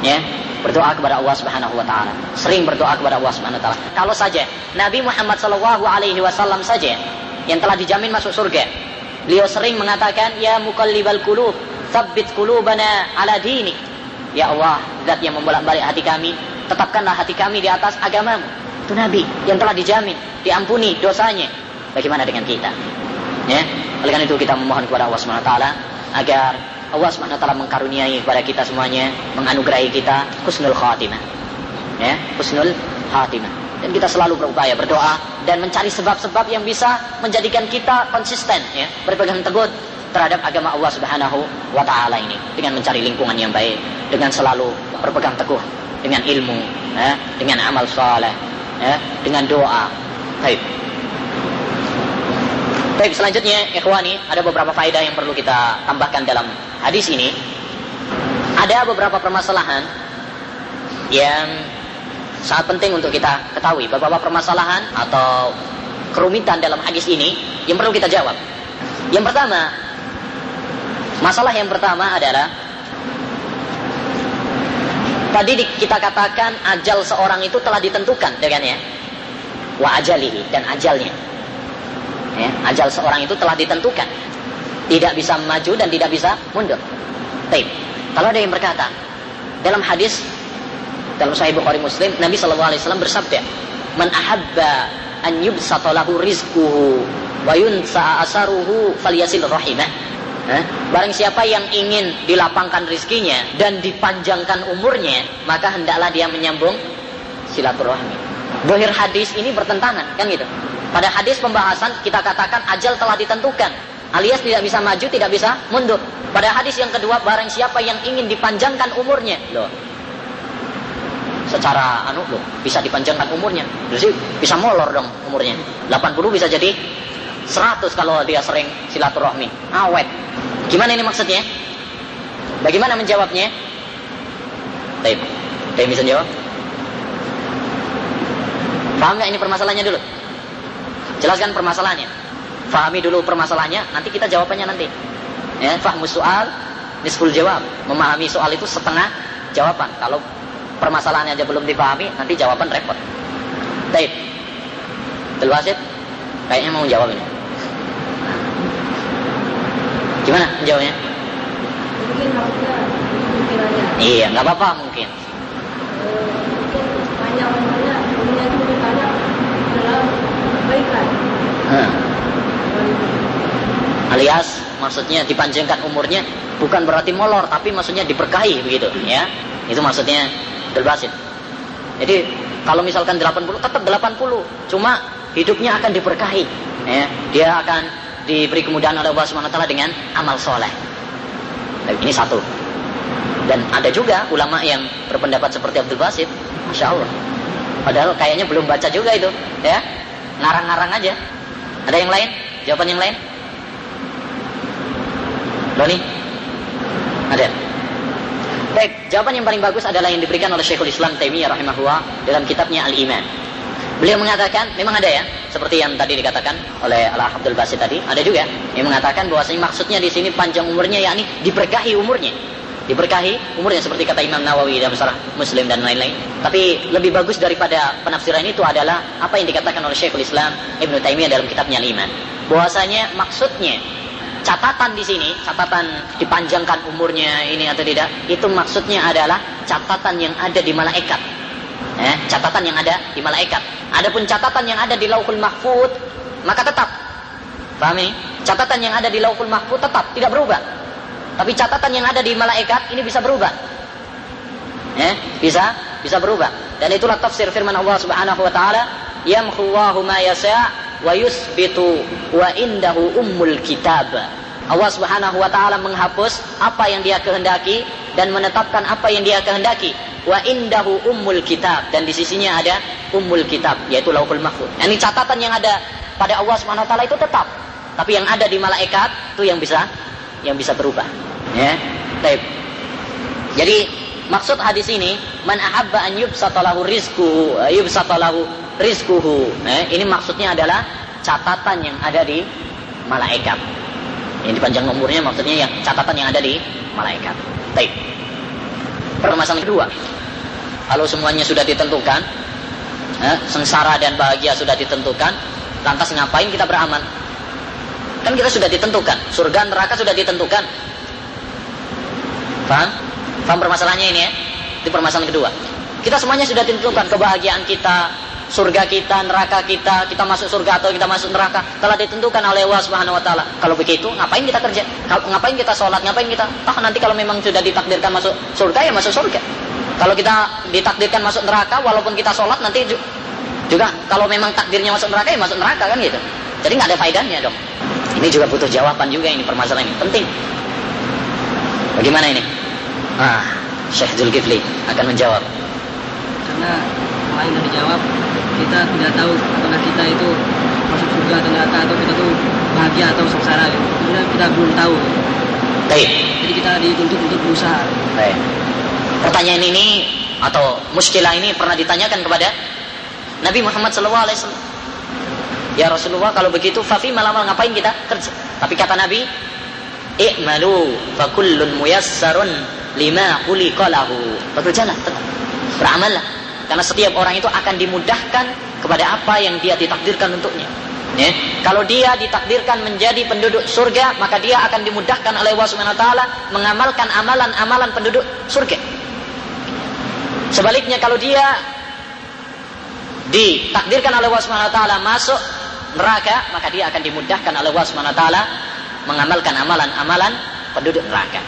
Ya, berdoa kepada Allah Subhanahu wa taala. Sering berdoa kepada Allah Subhanahu wa taala. Kalau saja Nabi Muhammad sallallahu alaihi wasallam saja yang telah dijamin masuk surga. Beliau sering mengatakan, "Ya muqallibal qulub, tsabbit qulubana ala dinik." Ya Allah, zat yang membolak-balik hati kami, tetapkanlah hati kami di atas agamamu. Itu Nabi yang telah dijamin, diampuni dosanya. Bagaimana dengan kita? Ya, oleh karena itu kita memohon kepada Allah Subhanahu wa taala agar Allah SWT mengkaruniai kepada kita semuanya, menganugerahi kita husnul khatimah. Ya, husnul khatimah. Dan kita selalu berupaya berdoa dan mencari sebab-sebab yang bisa menjadikan kita konsisten ya, berpegang teguh terhadap agama Allah Subhanahu wa taala ini dengan mencari lingkungan yang baik, dengan selalu berpegang teguh dengan ilmu, ya, dengan amal saleh, ya, dengan doa. Baik. Baik, selanjutnya ikhwani, ada beberapa faedah yang perlu kita tambahkan dalam hadis ini. Ada beberapa permasalahan yang sangat penting untuk kita ketahui. Beberapa permasalahan atau kerumitan dalam hadis ini yang perlu kita jawab. Yang pertama, masalah yang pertama adalah tadi kita katakan ajal seorang itu telah ditentukan dengannya wa ajalihi dan ajalnya Ya, ajal seorang itu telah ditentukan. Tidak bisa maju dan tidak bisa mundur. Baik. Kalau ada yang berkata, dalam hadis dalam Sahih Bukhari Muslim, Nabi Shallallahu Alaihi Wasallam bersabda, "Man ahabba an yubsata lahu rizquhu wa yunsa asaruhu falyasil rahimah." Eh? Barang siapa yang ingin dilapangkan rizkinya dan dipanjangkan umurnya, maka hendaklah dia menyambung silaturahmi. Dohir hadis ini bertentangan, kan gitu. Pada hadis pembahasan kita katakan ajal telah ditentukan. Alias tidak bisa maju, tidak bisa mundur. Pada hadis yang kedua, barang siapa yang ingin dipanjangkan umurnya. Loh. Secara anu loh, bisa dipanjangkan umurnya. Jadi bisa molor dong umurnya. 80 bisa jadi 100 kalau dia sering silaturahmi. Awet. Gimana ini maksudnya? Bagaimana menjawabnya? Baik. Baik bisa jawab? Paham nggak ini permasalahannya dulu? Jelaskan permasalahannya. Fahami dulu permasalahannya, nanti kita jawabannya nanti. Ya, fahmu soal, nisful jawab. Memahami soal itu setengah jawaban. Kalau permasalahannya aja belum dipahami, nanti jawaban repot. Baik. Delwasit, kayaknya mau jawab ini. Gimana jawabnya? Mungkin maksudnya pikirannya. Iya, nggak apa-apa mungkin. Panjang umurnya, umurnya itu ditanya dalam kebaikan. Hmm. Alias maksudnya dipanjangkan umurnya bukan berarti molor tapi maksudnya diberkahi begitu ya. Itu maksudnya Delbasit. Jadi kalau misalkan 80 tetap 80, cuma hidupnya akan diberkahi ya. Dia akan diberi kemudahan oleh Allah Subhanahu taala dengan amal soleh. Nah, Ini satu. Dan ada juga ulama yang berpendapat seperti Abdul Basit, Masya Allah. Padahal kayaknya belum baca juga itu, ya. Ngarang-ngarang aja. Ada yang lain? Jawaban yang lain? Doni? Ada? Baik, jawaban yang paling bagus adalah yang diberikan oleh Syekhul Islam Taimiyah rahimahullah dalam kitabnya Al-Iman. Beliau mengatakan, memang ada ya, seperti yang tadi dikatakan oleh Al Abdul Basit tadi, ada juga yang mengatakan bahwasanya maksudnya di sini panjang umurnya yakni diberkahi umurnya. Diberkahi umurnya seperti kata Imam Nawawi dalam Sarah Muslim dan lain-lain. Tapi lebih bagus daripada penafsiran itu adalah apa yang dikatakan oleh Syekhul Islam Ibnu Taimiyah dalam kitabnya Al-Iman. Bahwasanya maksudnya catatan di sini, catatan dipanjangkan umurnya ini atau tidak, itu maksudnya adalah catatan yang ada di malaikat. Eh, catatan yang ada di malaikat. Adapun catatan yang ada di Lauhul Mahfud, maka tetap. Paham? Catatan yang ada di Lauhul Mahfud tetap tidak berubah. Tapi catatan yang ada di malaikat ini bisa berubah. Eh, bisa bisa berubah. Dan itulah tafsir firman Allah Subhanahu wa taala, "Yamhu Allahu ma yasha' wa yusbitu wa indahu ummul kitab." Allah Subhanahu wa taala menghapus apa yang Dia kehendaki dan menetapkan apa yang Dia kehendaki. Wa indahu ummul kitab dan di sisinya ada ummul kitab yaitu Lauhul Mahfuz. Ini catatan yang ada pada Allah Subhanahu wa taala itu tetap. Tapi yang ada di malaikat itu yang bisa yang bisa berubah. Ya. Baik. Jadi maksud hadis ini man ahabba an yubsatalahu rizquhu yubsatalahu rizquhu. Eh, ini maksudnya adalah catatan yang ada di malaikat. Yang dipanjang umurnya maksudnya yang catatan yang ada di malaikat. Baik. Permasalahan kedua. Kalau semuanya sudah ditentukan, eh, sengsara dan bahagia sudah ditentukan, lantas ngapain kita beramal? Kan kita sudah ditentukan, surga neraka sudah ditentukan. Paham? Paham permasalahannya ini ya? Itu permasalahan kedua. Kita semuanya sudah ditentukan kebahagiaan kita, surga kita, neraka kita, kita masuk surga atau kita masuk neraka telah ditentukan oleh Allah Subhanahu wa taala. Kalau begitu, ngapain kita kerja? Ngapain kita sholat? Ngapain kita? Ah, nanti kalau memang sudah ditakdirkan masuk surga ya masuk surga. Kalau kita ditakdirkan masuk neraka walaupun kita sholat nanti juga kalau memang takdirnya masuk neraka ya masuk neraka kan gitu. Jadi nggak ada faedahnya dong. Ini juga butuh jawaban juga ini permasalahan ini penting. Bagaimana ini? Ah, Syekh Zulkifli akan menjawab. karena selain dari jawab kita tidak tahu apakah kita itu masuk surga atau neraka atau kita tuh bahagia atau sengsara gitu. Karena kita belum tahu. Baik, Jadi kita dituntut untuk berusaha. baik. Pertanyaan ini atau muskilah ini pernah ditanyakan kepada Nabi Muhammad SAW. Ya Rasulullah kalau begitu fafi malam ngapain kita kerja? Tapi kata Nabi, i'malu fakullun muyassarun lima khuliqa lahu. Bekerjalah tetap. Beramallah. Karena setiap orang itu akan dimudahkan kepada apa yang dia ditakdirkan untuknya. Ya. Kalau dia ditakdirkan menjadi penduduk surga, maka dia akan dimudahkan oleh Allah Subhanahu wa taala mengamalkan amalan-amalan penduduk surga. Sebaliknya kalau dia ditakdirkan oleh Allah Subhanahu wa taala masuk neraka, maka dia akan dimudahkan oleh Allah Subhanahu wa taala mengamalkan amalan-amalan penduduk neraka.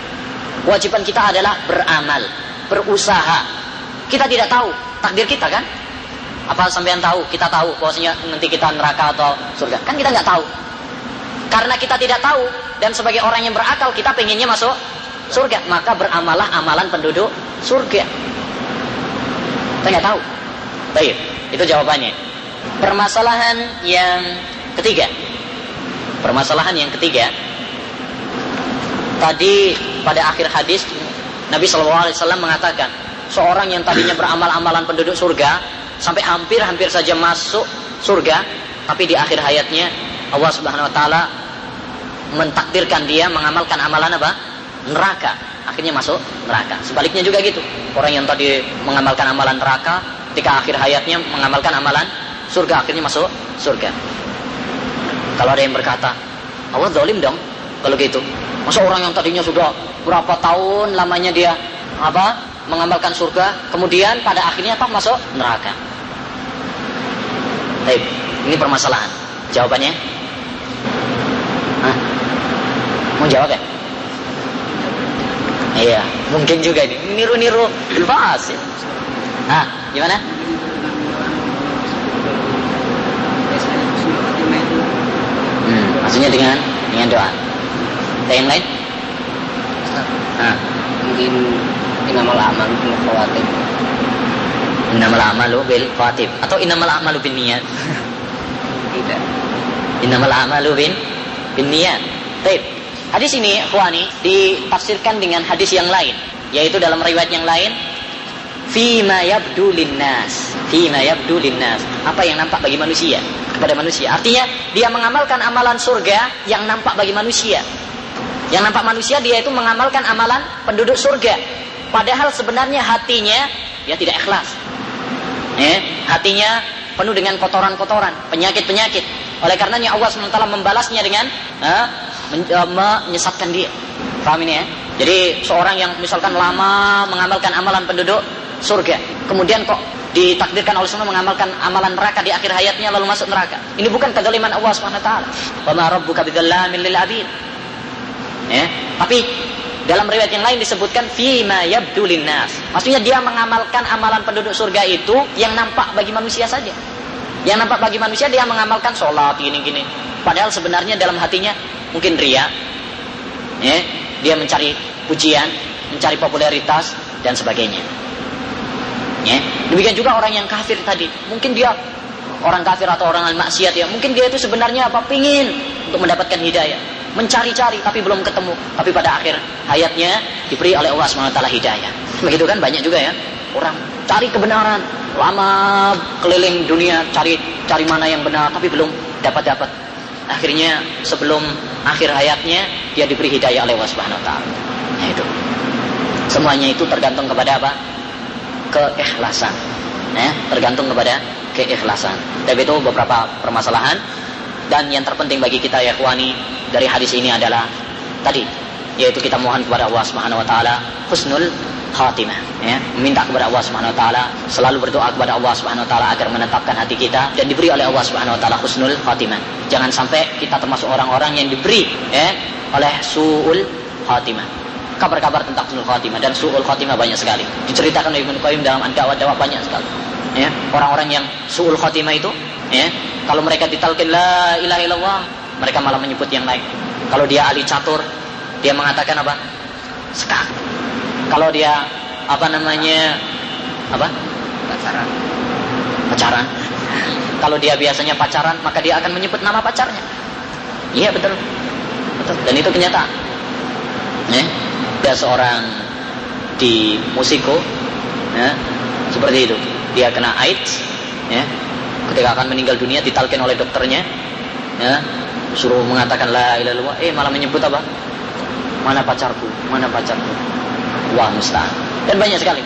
Kewajiban kita adalah beramal, berusaha. Kita tidak tahu takdir kita kan? Apa sampean tahu? Kita tahu bahwasanya nanti kita neraka atau surga. Kan kita nggak tahu. Karena kita tidak tahu dan sebagai orang yang berakal kita pengennya masuk surga, maka beramalah amalan penduduk surga. Kita nggak tahu. Baik, itu jawabannya. Permasalahan yang ketiga. Permasalahan yang ketiga. Tadi pada akhir hadis Nabi SAW mengatakan seorang yang tadinya beramal-amalan penduduk surga sampai hampir-hampir saja masuk surga, tapi di akhir hayatnya Allah Subhanahu wa taala mentakdirkan dia mengamalkan amalan apa? Neraka. Akhirnya masuk neraka. Sebaliknya juga gitu. Orang yang tadi mengamalkan amalan neraka, ketika akhir hayatnya mengamalkan amalan surga, akhirnya masuk surga. Kalau ada yang berkata, Allah zalim dong kalau gitu. Masa orang yang tadinya sudah berapa tahun lamanya dia apa mengamalkan surga, kemudian pada akhirnya apa masuk neraka. Baik, ini permasalahan. Jawabannya? Hah? Mau jawab ya? Iya, mungkin juga ini. Niru-niru bahas ya. Ah, gimana? Hmm, maksudnya dengan dengan doa. Ada yang lain? Ah, mungkin inamal amal bil khawatir innamal a'malu bil khatib atau innamal a'malu bin niat. tidak Innamal a'malu bin bin niat. Baik. Hadis ini, ikhwani, ditafsirkan dengan hadis yang lain, yaitu dalam riwayat yang lain, fima yabdu linnas. Fima yabdu linnas. Apa yang nampak bagi manusia kepada manusia. Artinya dia mengamalkan amalan surga yang nampak bagi manusia. Yang nampak manusia dia itu mengamalkan amalan penduduk surga. Padahal sebenarnya hatinya dia tidak ikhlas. Ya, hatinya penuh dengan kotoran-kotoran, penyakit-penyakit. Oleh karenanya Allah SWT membalasnya dengan eh, eh, menyesatkan dia. Paham ini ya? Jadi seorang yang misalkan lama mengamalkan amalan penduduk surga, kemudian kok ditakdirkan Allah SWT mengamalkan amalan neraka di akhir hayatnya lalu masuk neraka. Ini bukan kezaliman Allah SWT. Wa ma rabbuka bidzallamin lil abid. Ya, tapi dalam riwayat yang lain disebutkan fima yabdu linnas. Maksudnya dia mengamalkan amalan penduduk surga itu yang nampak bagi manusia saja. Yang nampak bagi manusia dia mengamalkan sholat gini-gini. Padahal sebenarnya dalam hatinya mungkin ria. Ya, dia mencari pujian, mencari popularitas dan sebagainya. Ya, demikian juga orang yang kafir tadi. Mungkin dia orang kafir atau orang maksiat ya. Mungkin dia itu sebenarnya apa? Pingin untuk mendapatkan hidayah mencari-cari tapi belum ketemu. Tapi pada akhir hayatnya diberi oleh Allah SWT hidayah. Begitu kan? Banyak juga ya. Orang cari kebenaran. Lama keliling dunia cari cari mana yang benar tapi belum dapat dapat akhirnya sebelum akhir hayatnya dia diberi hidayah oleh Allah Subhanahu nah itu. Semuanya itu tergantung kepada apa? Keikhlasan. Ya tergantung kepada keikhlasan. Tapi itu beberapa permasalahan dan yang terpenting bagi kita ya kuani dari hadis ini adalah tadi yaitu kita mohon kepada Allah Subhanahu wa taala husnul khatimah ya. Meminta kepada Allah Subhanahu wa taala selalu berdoa kepada Allah Subhanahu wa taala agar menetapkan hati kita dan diberi oleh Allah Subhanahu wa taala husnul khatimah. Jangan sampai kita termasuk orang-orang yang diberi ya oleh suul khatimah. Kabar-kabar tentang husnul khatimah dan suul khatimah banyak sekali. Diceritakan oleh Ibnu Qayyim dalam ad-dawah banyak sekali ya orang-orang yang suul khatimah itu ya kalau mereka ditalkin la ilaha illallah mereka malah menyebut yang lain. Kalau dia ahli catur dia mengatakan apa? Sekak. Kalau dia apa namanya apa? Pacaran. Pacaran. Kalau dia biasanya pacaran maka dia akan menyebut nama pacarnya. Iya betul. Betul. Dan itu kenyataan. Ya. Ada seorang di musiko ya seperti itu dia kena AIDS ya. Ketika akan meninggal dunia ditalkin oleh dokternya ya. Suruh mengatakan la ilaha illallah. Eh malah menyebut apa? Mana pacarku? Mana pacarku? Wah musta'an dan banyak sekali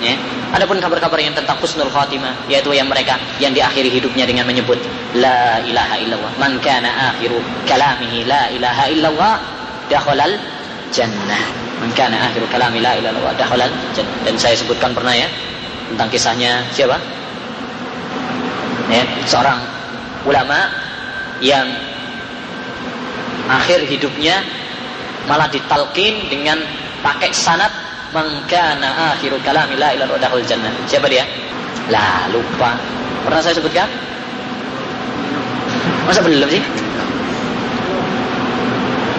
ya. Adapun kabar-kabar yang tentang husnul khatimah yaitu yang mereka yang diakhiri hidupnya dengan menyebut la ilaha illallah. Man kana akhiru kalamihi la ilaha illallah dakhalal jannah. Man kana akhiru kalami la ilaha illallah dakhalal jannah. Dan saya sebutkan pernah ya tentang kisahnya siapa ya, seorang ulama yang akhir hidupnya malah ditalkin dengan pakai sanat mangkana akhiru kalami la ilaha illallah jannah. Siapa dia? Lah, lupa. Pernah saya sebutkan? Masa belum sih?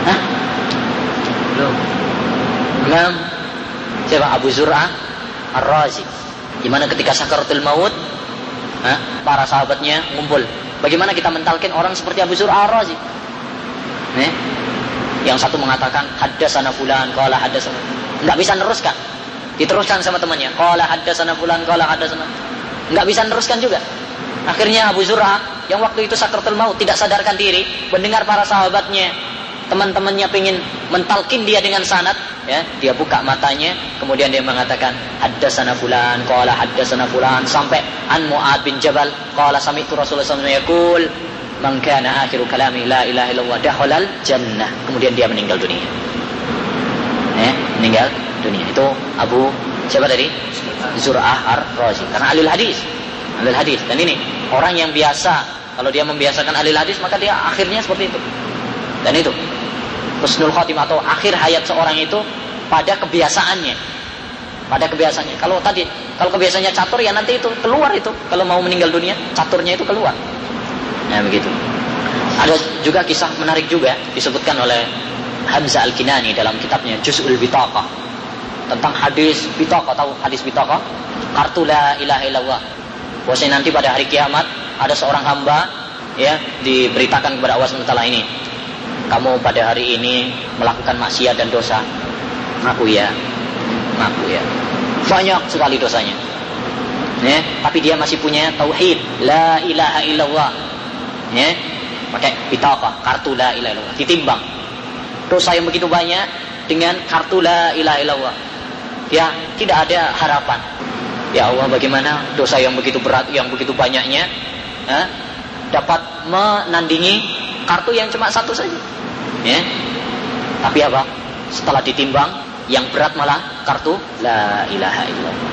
Hah? belum Imam siapa? Abu Zur'ah Ar-Razi. Di mana ketika sakaratul maut, para sahabatnya ngumpul. Bagaimana kita mentalkin orang seperti Abu Zur'ah Ar-Razi? Yang satu mengatakan haddasana fulan, qala haddasana. Enggak bisa neruskan. Diteruskan sama temannya. Qala haddasana fulan, qala haddasana. Enggak bisa neruskan juga. Akhirnya Abu Zur'ah yang waktu itu sakratul maut tidak sadarkan diri, mendengar para sahabatnya, teman-temannya ingin mentalkin dia dengan sanad, ya, dia buka matanya, kemudian dia mengatakan haddatsana fulan, qala haddatsana fulan sampai an Muad bin Jabal, qala sami'tu Rasulullah SAW yaqul man kana akhiru kalami la ilaha illallah dakhalal jannah. Kemudian dia meninggal dunia. Ya, meninggal dunia. Itu Abu siapa tadi? Zur'ah ar-Razi. Karena alil hadis. Alil hadis. Dan ini orang yang biasa kalau dia membiasakan alil hadis maka dia akhirnya seperti itu. Dan itu husnul khotimah atau akhir hayat seorang itu pada kebiasaannya. Pada kebiasaannya. Kalau tadi kalau kebiasaannya catur ya nanti itu keluar itu. Kalau mau meninggal dunia, caturnya itu keluar. Nah, begitu. Ada juga kisah menarik juga disebutkan oleh Hamzah Al-Kinani dalam kitabnya Juz'ul Bitaqah tentang hadis bitaqah tahu hadis bitaqah kartu la ilaha illallah bahwasanya nanti pada hari kiamat ada seorang hamba ya diberitakan kepada Allah SWT ini kamu pada hari ini melakukan maksiat dan dosa? Ngaku ya. Ngaku ya. Banyak sekali dosanya. Ya tapi dia masih punya tauhid. La ilaha illallah. Ya pakai bitaqah kartu la ilaha illallah. Ditimbang. Dosa yang begitu banyak dengan kartu la ilaha illallah. Ya tidak ada harapan. Ya Allah bagaimana dosa yang begitu berat yang begitu banyaknya dapat menandingi kartu yang cuma satu saja. Ya. Tapi apa? Setelah ditimbang, yang berat malah kartu la ilaha illallah.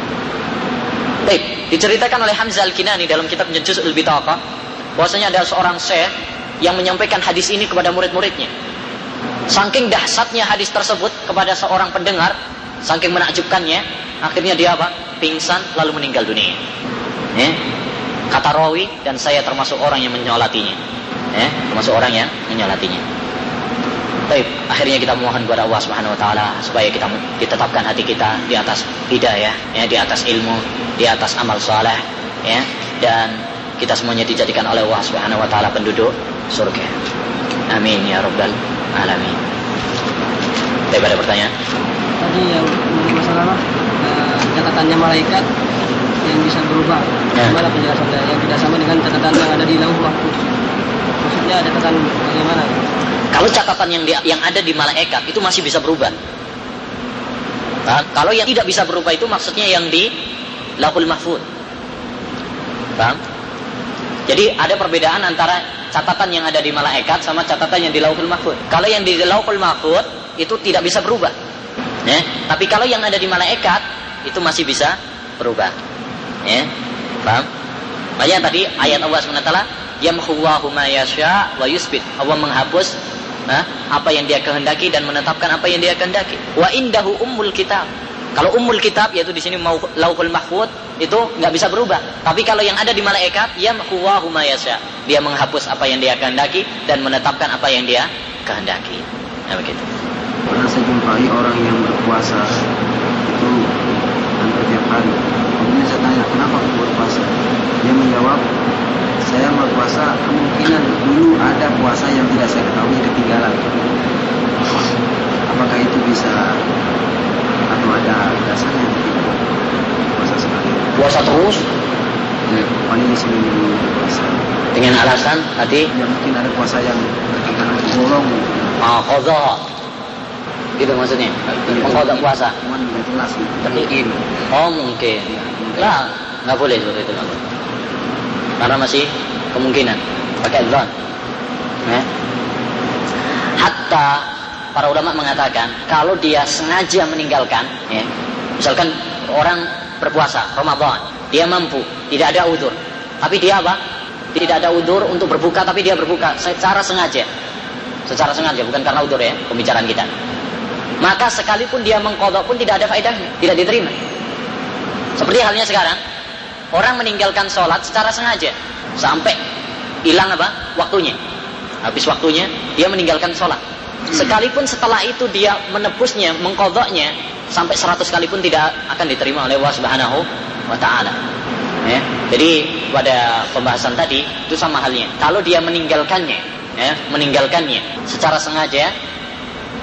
Baik, diceritakan oleh Hamzah Al-Kinani dalam kitab Juz Al-Bitaqah bahwasanya ada seorang syekh yang menyampaikan hadis ini kepada murid-muridnya. Saking dahsyatnya hadis tersebut kepada seorang pendengar, saking menakjubkannya, akhirnya dia apa? Pingsan lalu meninggal dunia. Ya. Kata rawi dan saya termasuk orang yang menyolatinya. Ya, termasuk orang yang menyolatinya. Baik, akhirnya kita mohon kepada Allah Subhanahu wa taala supaya kita ditetapkan hati kita di atas hidayah, ya, di atas ilmu, di atas amal saleh, ya, dan kita semuanya dijadikan oleh Allah Subhanahu wa taala penduduk surga. Amin ya rabbal alamin. Baik, ada pertanyaan? Tadi yang masalah? Uh, catatannya malaikat yang bisa berubah. Ya. Bagaimana penjelasannya yang tidak sama dengan catatan yang ada di lauh mahfuz? Maksudnya catatan bagaimana? Kalau catatan yang di- yang ada di malaikat itu masih bisa berubah. Nah, kalau yang tidak bisa berubah itu maksudnya yang di Lauhul Mahfud. Paham? Jadi ada perbedaan antara catatan yang ada di malaikat sama catatan yang di Lauhul Mahfud. Kalau yang di Lauhul Mahfud itu tidak bisa berubah. Ya, tapi kalau yang ada di malaikat itu masih bisa berubah. Ya. Paham? Makanya tadi ayat Allah SWT Yamhuwallahu ma yasha wa yusbit. Allah menghapus Nah, apa yang dia kehendaki dan menetapkan apa yang dia kehendaki. Wa indahu ummul kitab. Kalau ummul kitab yaitu di sini mau lauhul mahfud itu nggak bisa berubah. Tapi kalau yang ada di malaikat ya huwahu yasha. Dia menghapus apa yang dia kehendaki dan menetapkan apa yang dia kehendaki. Nah begitu. Pernah saya jumpai orang yang berpuasa itu hampir tiap hari. Kemudian saya tanya, kenapa berpuasa? Dia menjawab, berpuasa kemungkinan dulu ada puasa yang tidak saya ketahui ketinggalan. Apakah itu bisa atau ada dasarnya? Puasa sekali. Puasa terus Ya, paling seminggu puasa. dengan alasan tadi Ya mungkin ada puasa yang terkadang bolong. ah qadha. Gitu maksudnya. Mengqadha puasa. Cuman nggak jelas gitu. Mungkin. Oh mungkin. Lah, nggak boleh seperti itu. Karena masih kemungkinan pakai zon. Ya. Hatta para ulama mengatakan kalau dia sengaja meninggalkan, ya, misalkan orang berpuasa Ramadan, dia mampu, tidak ada udur, tapi dia apa? Tidak ada udur untuk berbuka, tapi dia berbuka secara sengaja, secara sengaja bukan karena udur ya pembicaraan kita. Maka sekalipun dia mengkodok pun tidak ada faedahnya, tidak diterima. Seperti halnya sekarang, orang meninggalkan sholat secara sengaja sampai hilang apa? Waktunya. Habis waktunya, dia meninggalkan sholat. Sekalipun setelah itu dia menebusnya, mengkodoknya, sampai 100 kali pun tidak akan diterima oleh Allah Subhanahu wa taala. Ya. Jadi pada pembahasan tadi itu sama halnya. Kalau dia meninggalkannya, ya, meninggalkannya secara sengaja,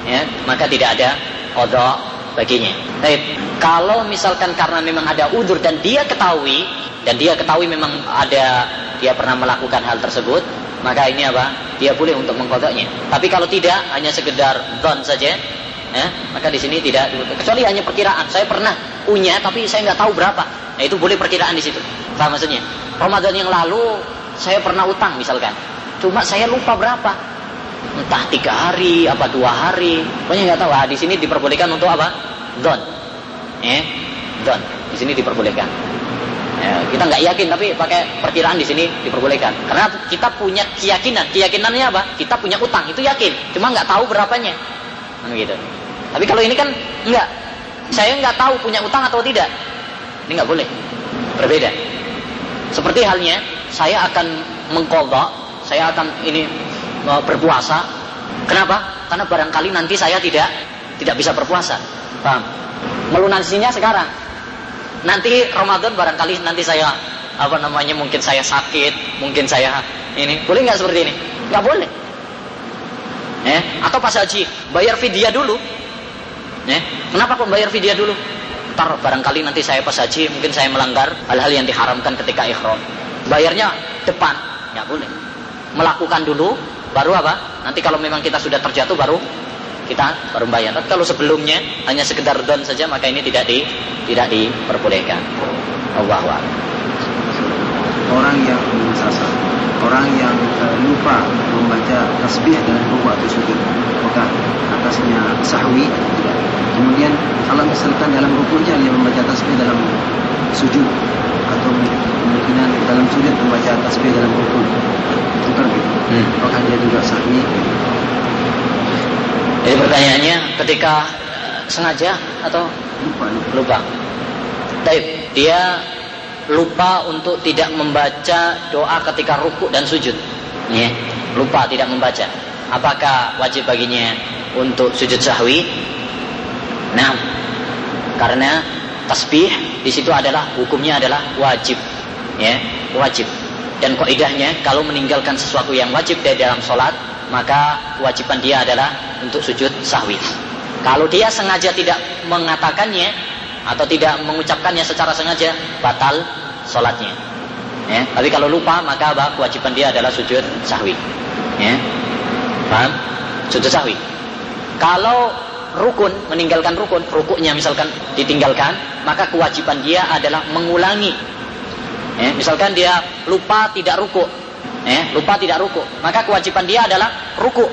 ya, maka tidak ada kodok baginya. Baik, kalau misalkan karena memang ada udur dan dia ketahui dan dia ketahui memang ada dia pernah melakukan hal tersebut, maka ini apa? Dia boleh untuk mengkodoknya. Tapi kalau tidak, hanya sekedar don saja, ya, maka di sini tidak kecuali hanya perkiraan. Saya pernah punya, tapi saya nggak tahu berapa. Nah, itu boleh perkiraan di situ. Paham maksudnya? Ramadan yang lalu saya pernah utang misalkan, cuma saya lupa berapa. Entah tiga hari, apa dua hari, pokoknya nggak tahu. Ah, di sini diperbolehkan untuk apa? Don, eh, don. Di sini diperbolehkan. Ya, kita nggak yakin tapi pakai perkiraan di sini diperbolehkan. Karena kita punya keyakinan. Keyakinannya apa? Kita punya utang itu yakin. Cuma nggak tahu berapanya. Kan gitu. Tapi kalau ini kan enggak. Saya nggak tahu punya utang atau tidak. Ini nggak boleh. Berbeda. Seperti halnya saya akan mengkodok, saya akan ini mau berpuasa. Kenapa? Karena barangkali nanti saya tidak tidak bisa berpuasa. Paham? Melunasinya sekarang nanti Ramadan barangkali nanti saya apa namanya mungkin saya sakit, mungkin saya ini boleh nggak seperti ini? Nggak boleh. Eh, atau pas haji bayar vidya dulu. Eh, kenapa kok bayar vidya dulu? Ntar barangkali nanti saya pas haji mungkin saya melanggar hal-hal yang diharamkan ketika ikhram. Bayarnya depan, nggak boleh. Melakukan dulu, baru apa? Nanti kalau memang kita sudah terjatuh baru kita baru bayar. Tapi kalau sebelumnya hanya sekedar don saja maka ini tidak di tidak diperbolehkan. Allah Orang yang menyasar, orang yang uh, lupa membaca tasbih dalam ruku atau sujud, maka atasnya sahwi. Kemudian kalau misalkan dalam rukunya dia membaca tasbih dalam sujud atau kemungkinan dalam sujud membaca tasbih dalam ruku, tukar gitu. Hmm. Apakah dia juga sahwi? Jadi pertanyaannya ketika sengaja atau Lupa. Taib, dia lupa untuk tidak membaca doa ketika ruku dan sujud. Ya, lupa tidak membaca. Apakah wajib baginya untuk sujud sahwi? Nah, karena tasbih di situ adalah hukumnya adalah wajib. Ya, wajib. Dan kaidahnya kalau meninggalkan sesuatu yang wajib dari dalam sholat, maka kewajiban dia adalah untuk sujud sahwi. Kalau dia sengaja tidak mengatakannya atau tidak mengucapkannya secara sengaja, batal sholatnya. Ya, tapi kalau lupa maka apa? Kewajiban dia adalah sujud sahwi. Ya, paham? Sujud sahwi. Kalau rukun meninggalkan rukun, rukuknya misalkan ditinggalkan, maka kewajiban dia adalah mengulangi. Ya, misalkan dia lupa tidak rukuk, ya, lupa tidak rukuk, maka kewajiban dia adalah rukuk.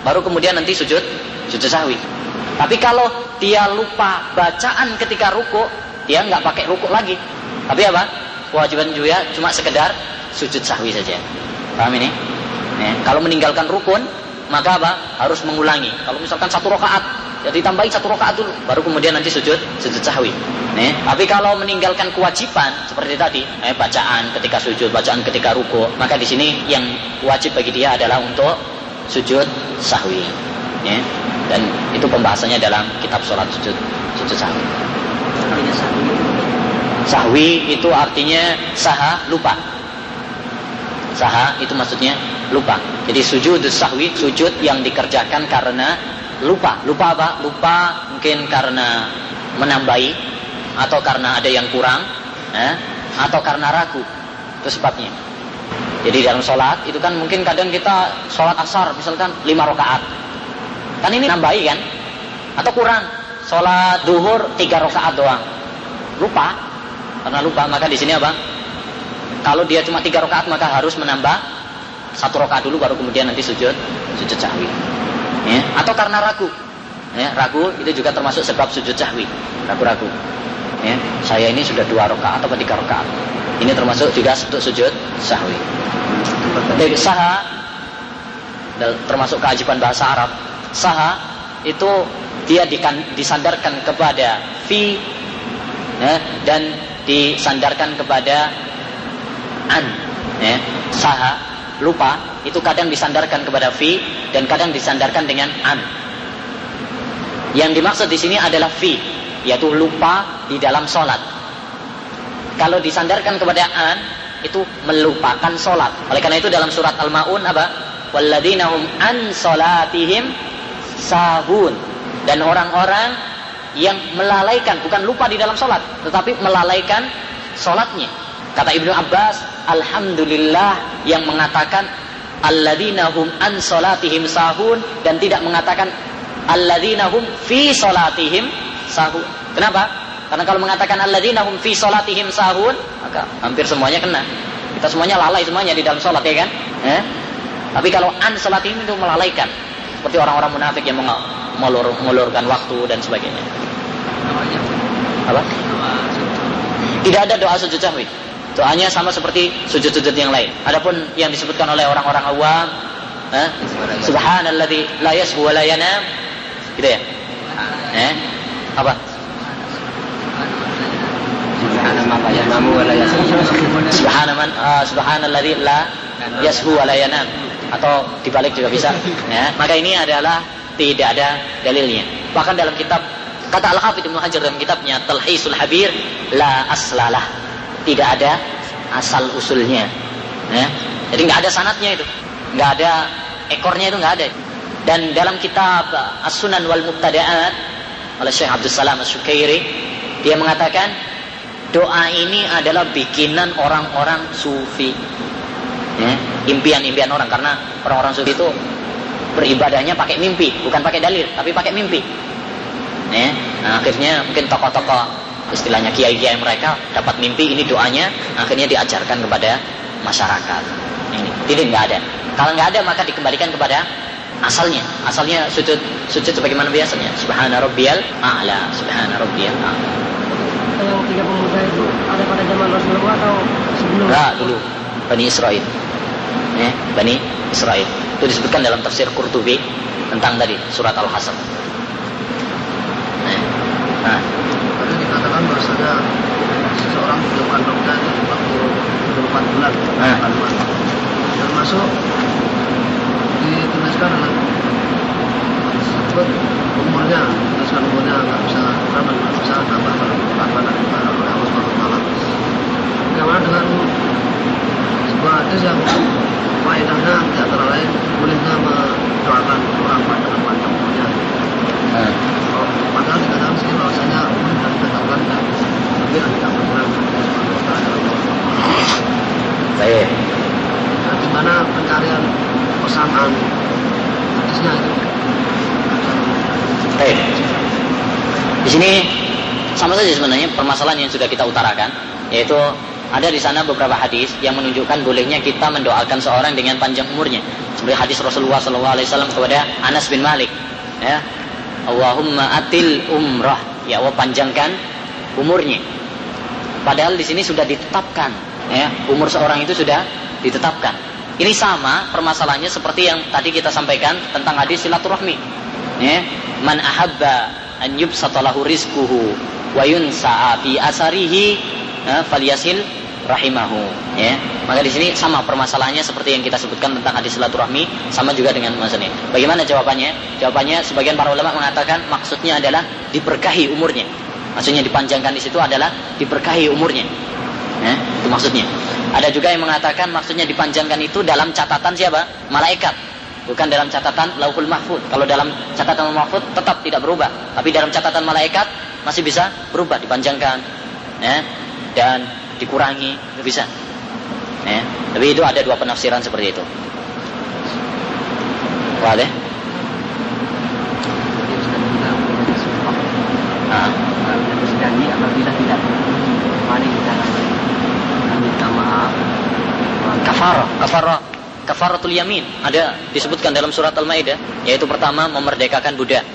Baru kemudian nanti sujud sujud sahwi. Tapi kalau dia lupa bacaan ketika ruku, dia nggak pakai ruku lagi. Tapi apa? Kewajiban juga cuma sekedar sujud sahwi saja. Paham ini? Ya. Kalau meninggalkan rukun, maka apa? Harus mengulangi. Kalau misalkan satu rakaat, jadi tambahin satu rakaat dulu, baru kemudian nanti sujud sujud sahwi. Ya. Tapi kalau meninggalkan kewajiban seperti tadi, eh, bacaan ketika sujud, bacaan ketika ruku, maka di sini yang wajib bagi dia adalah untuk sujud sahwi. Ya dan itu pembahasannya dalam kitab sholat sujud sujud sahwi. Sahwi itu artinya saha lupa. Saha itu maksudnya lupa. Jadi sujud sahwi sujud yang dikerjakan karena lupa. Lupa apa? Lupa mungkin karena menambahi atau karena ada yang kurang, eh? atau karena ragu. Itu sebabnya. Jadi dalam sholat itu kan mungkin kadang kita sholat asar misalkan lima rakaat Kan ini nambahi kan? Atau kurang? Sholat duhur tiga rakaat doang. Lupa. Karena lupa maka di sini apa? Kalau dia cuma tiga rakaat maka harus menambah satu rakaat dulu baru kemudian nanti sujud sujud sahwi. Ya. Atau karena ragu. Ya, ragu itu juga termasuk sebab sujud sahwi. Ragu-ragu. Ya, saya ini sudah dua rakaat atau tiga rakaat. Ini termasuk juga untuk sujud sahwi. Dari saha termasuk keajiban bahasa Arab saha itu dia disandarkan kepada fi ya, dan disandarkan kepada an ya. saha lupa itu kadang disandarkan kepada fi dan kadang disandarkan dengan an. Yang dimaksud di sini adalah fi yaitu lupa di dalam sholat kalau disandarkan kepada an itu melupakan sholat oleh karena itu dalam surat al-maun apa? Walladzina hum an sholatihim sahun. Dan orang-orang yang melalaikan bukan lupa di dalam sholat tetapi melalaikan sholatnya Kata Ibnu Abbas, alhamdulillah yang mengatakan alladzina hum an salatihim sahun dan tidak mengatakan alladzina hum fi salatihim sahun. Kenapa? Karena kalau mengatakan alladzina hum fi salatihim sahun, maka hampir semuanya kena. Kita semuanya lalai semuanya di dalam salat ya kan? Eh? Tapi kalau an salatihim itu melalaikan. Seperti orang-orang munafik yang mengulur, mengulurkan waktu dan sebagainya. Apa? Tidak ada doa sujud sahwi. Doanya sama seperti sujud-sujud yang lain. Adapun yang disebutkan oleh orang-orang awam, eh? Subhanalladzi la yasbu wa la. Gitu ya? Eh? Apa? Subhanaman uh, subhanalladzi la yasbu wa la yanam atau dibalik juga bisa ya maka ini adalah tidak ada dalilnya bahkan dalam kitab kata al hafidh Ibnu Hajar dalam kitabnya Talhisul Habir la aslalah tidak ada asal usulnya ya. Jadi nggak ada sanatnya itu nggak ada ekornya itu nggak ada. Dan dalam kitab As-Sunan wal Mubtada'at oleh Syekh Abdul Salam As-Sukairi dia mengatakan doa ini adalah bikinan orang-orang sufi ya, impian-impian orang karena orang-orang sufi itu beribadahnya pakai mimpi bukan pakai dalil tapi pakai mimpi ya, nah, akhirnya mungkin tokoh-tokoh istilahnya kiai-kiai mereka dapat mimpi ini doanya akhirnya diajarkan kepada masyarakat ini tidak nggak ada kalau nggak ada maka dikembalikan kepada asalnya asalnya sujud sujud sebagaimana biasanya subhana rabbiyal a'la subhana rabbiyal a'la yang tiga pemuda itu ada pada zaman Rasulullah atau sebelum? Enggak, dulu. Bani Israel. Eh, Bani Israel. Itu disebutkan dalam tafsir Qurtubi tentang tadi surat Al-Hasr. Nah. Seseorang hidup kandungnya itu waktu 24 bulan nah. kandungan. Termasuk dituliskan dalam umurnya tuliskan umurnya nggak bisa berapa nggak bisa tambah berapa dari oleh Allah Subhanahu. Bagaimana dengan sebuah hadis yang faedahnya di antara lain bolehnya mendoakan orang pada dengan panjang umurnya. Hmm. Oh, padahal dikatakan sini bahwasanya umur sudah ditetapkan Baik. Nah, di mana pencarian hadisnya itu Baik. Di sini sama saja sebenarnya permasalahan yang sudah kita utarakan, yaitu ada di sana beberapa hadis yang menunjukkan bolehnya kita mendoakan seorang dengan panjang umurnya. Seperti hadis Rasulullah SAW kepada Anas bin Malik, ya, Allahumma atil umrah, ya Allah panjangkan umurnya. Padahal di sini sudah ditetapkan, ya, umur seorang itu sudah ditetapkan. Ini sama permasalahannya seperti yang tadi kita sampaikan tentang hadis silaturahmi ya. Man ahabba an yubsata lahu rizquhu wa yunsa'a fi asarihi ya, falyasil rahimahu ya. Maka di sini sama permasalahannya seperti yang kita sebutkan tentang hadis silaturahmi sama juga dengan masalah ini bagaimana jawabannya? Jawabannya sebagian para ulama mengatakan maksudnya adalah diberkahi umurnya maksudnya dipanjangkan di situ adalah diberkahi umurnya ya, itu maksudnya ada juga yang mengatakan maksudnya dipanjangkan itu dalam catatan siapa malaikat bukan dalam catatan lauhul mahfud. Kalau dalam catatan mahfud tetap tidak berubah, tapi dalam catatan malaikat masih bisa berubah, dipanjangkan, ya, dan dikurangi, itu bisa. Ya. Tapi itu ada dua penafsiran seperti itu. Boleh? Nah, apabila tidak mari kita minta maaf. Kafarah, kafarah kafaratul yamin ada disebutkan dalam surat Al-Maidah yaitu pertama memerdekakan budak.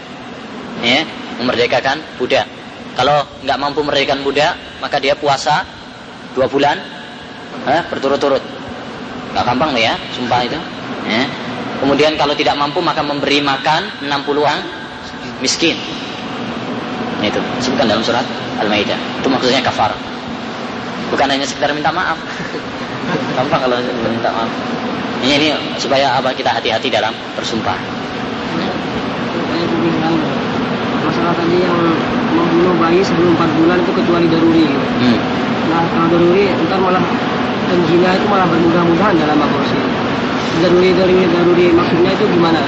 Ya, memerdekakan budak. Kalau nggak mampu memerdekakan budak, maka dia puasa dua bulan eh, berturut-turut. Nggak gampang ya, sumpah itu. Ya. Kemudian kalau tidak mampu maka memberi makan 60 orang miskin. Itu disebutkan dalam surat Al-Maidah. Itu maksudnya kafar. Bukan hanya sekedar minta maaf. gampang kalau minta maaf. Ini, ini supaya apa kita hati-hati dalam bersumpah. Masalah tadi yang membunuh bayi sebelum 4 bulan itu kecuali daruri. Hmm. Nah kalau daruri ntar malah penzina itu malah bermudah-mudahan dalam aborsi. Daruri daruri daruri maksudnya itu gimana?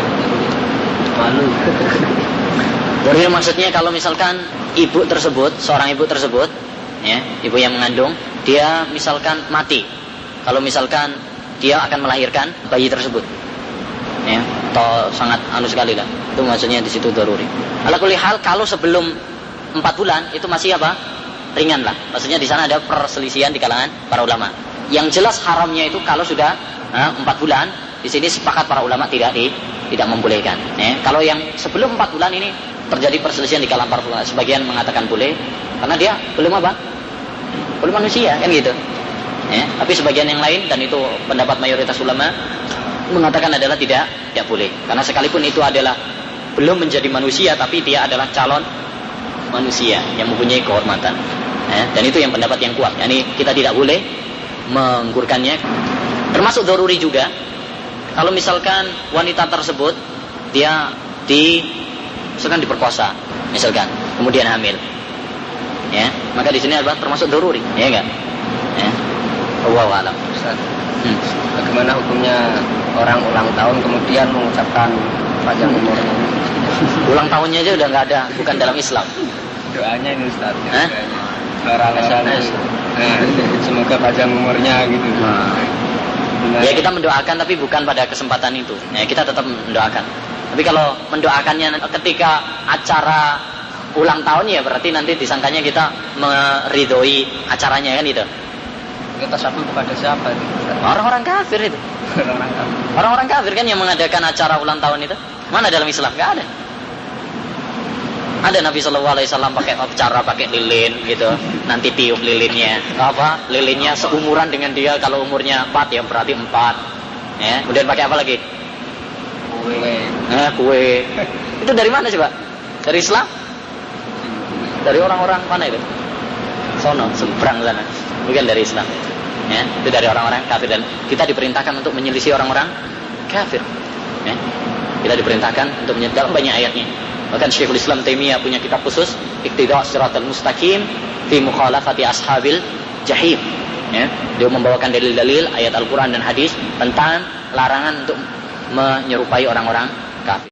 Malu. daruri maksudnya kalau misalkan ibu tersebut, seorang ibu tersebut, ya, ibu yang mengandung, dia misalkan mati. Kalau misalkan dia akan melahirkan bayi tersebut. Ya, atau sangat anu sekali lah. Itu maksudnya di situ daruri. Ala hal kalau sebelum empat bulan itu masih apa? Ringan lah. Maksudnya di sana ada perselisihan di kalangan para ulama. Yang jelas haramnya itu kalau sudah empat bulan, di sini sepakat para ulama tidak di, tidak membolehkan. Ya. Kalau yang sebelum empat bulan ini terjadi perselisihan di kalangan para. Sebagian mengatakan boleh karena dia belum apa? Belum manusia kan gitu. Ya. Tapi sebagian yang lain dan itu pendapat mayoritas ulama mengatakan adalah tidak tidak boleh karena sekalipun itu adalah belum menjadi manusia tapi dia adalah calon manusia yang mempunyai kehormatan ya, dan itu yang pendapat yang kuat yani kita tidak boleh menggurkannya termasuk doruri juga kalau misalkan wanita tersebut dia di misalkan diperkosa misalkan kemudian hamil. Ya maka di sini adalah termasuk doruri ya enggak? Ya. Allah alam. Hmm. bagaimana hukumnya orang ulang tahun kemudian mengucapkan panjang umur? Ulang tahunnya aja udah nggak ada bukan dalam Islam. Doanya ini Ustaz eh? orang-orang nah, semoga panjang umurnya gitu. Nah. ya kita mendoakan tapi bukan pada kesempatan itu. Ya kita tetap mendoakan tapi kalau mendoakannya ketika acara ulang tahun ya berarti nanti disangkanya kita meridoi acaranya kan itu kita satu kepada siapa orang-orang kafir itu. Orang-orang kafir. Kan yang mengadakan acara ulang tahun itu? Mana dalam Islam? Gak ada. Ada Nabi Shallallahu Alaihi Wasallam pakai acara pakai lilin gitu. Nanti tiup lilinnya. Apa? Lilinnya seumuran dengan dia. Kalau umurnya empat ya berarti empat. Ya kemudian pakai apa lagi nah, kue. Itu dari mana coba? Dari Islam? Dari orang-orang mana itu? Sono seberang sana. Bukan dari Islam. Ya itu dari orang-orang kafir. Dan kita diperintahkan untuk menyelisih orang-orang kafir. Ya kita diperintahkan untuk menyelisih banyak ayatnya. Bahkan Syekhul Islam Taimiyah punya kitab khusus Iqtida Siratal Mustaqim fi mukhalafati ashabil jahim. Ya dia membawakan dalil-dalil ayat Al-Qur'an dan hadis tentang larangan untuk menyerupai orang-orang kafir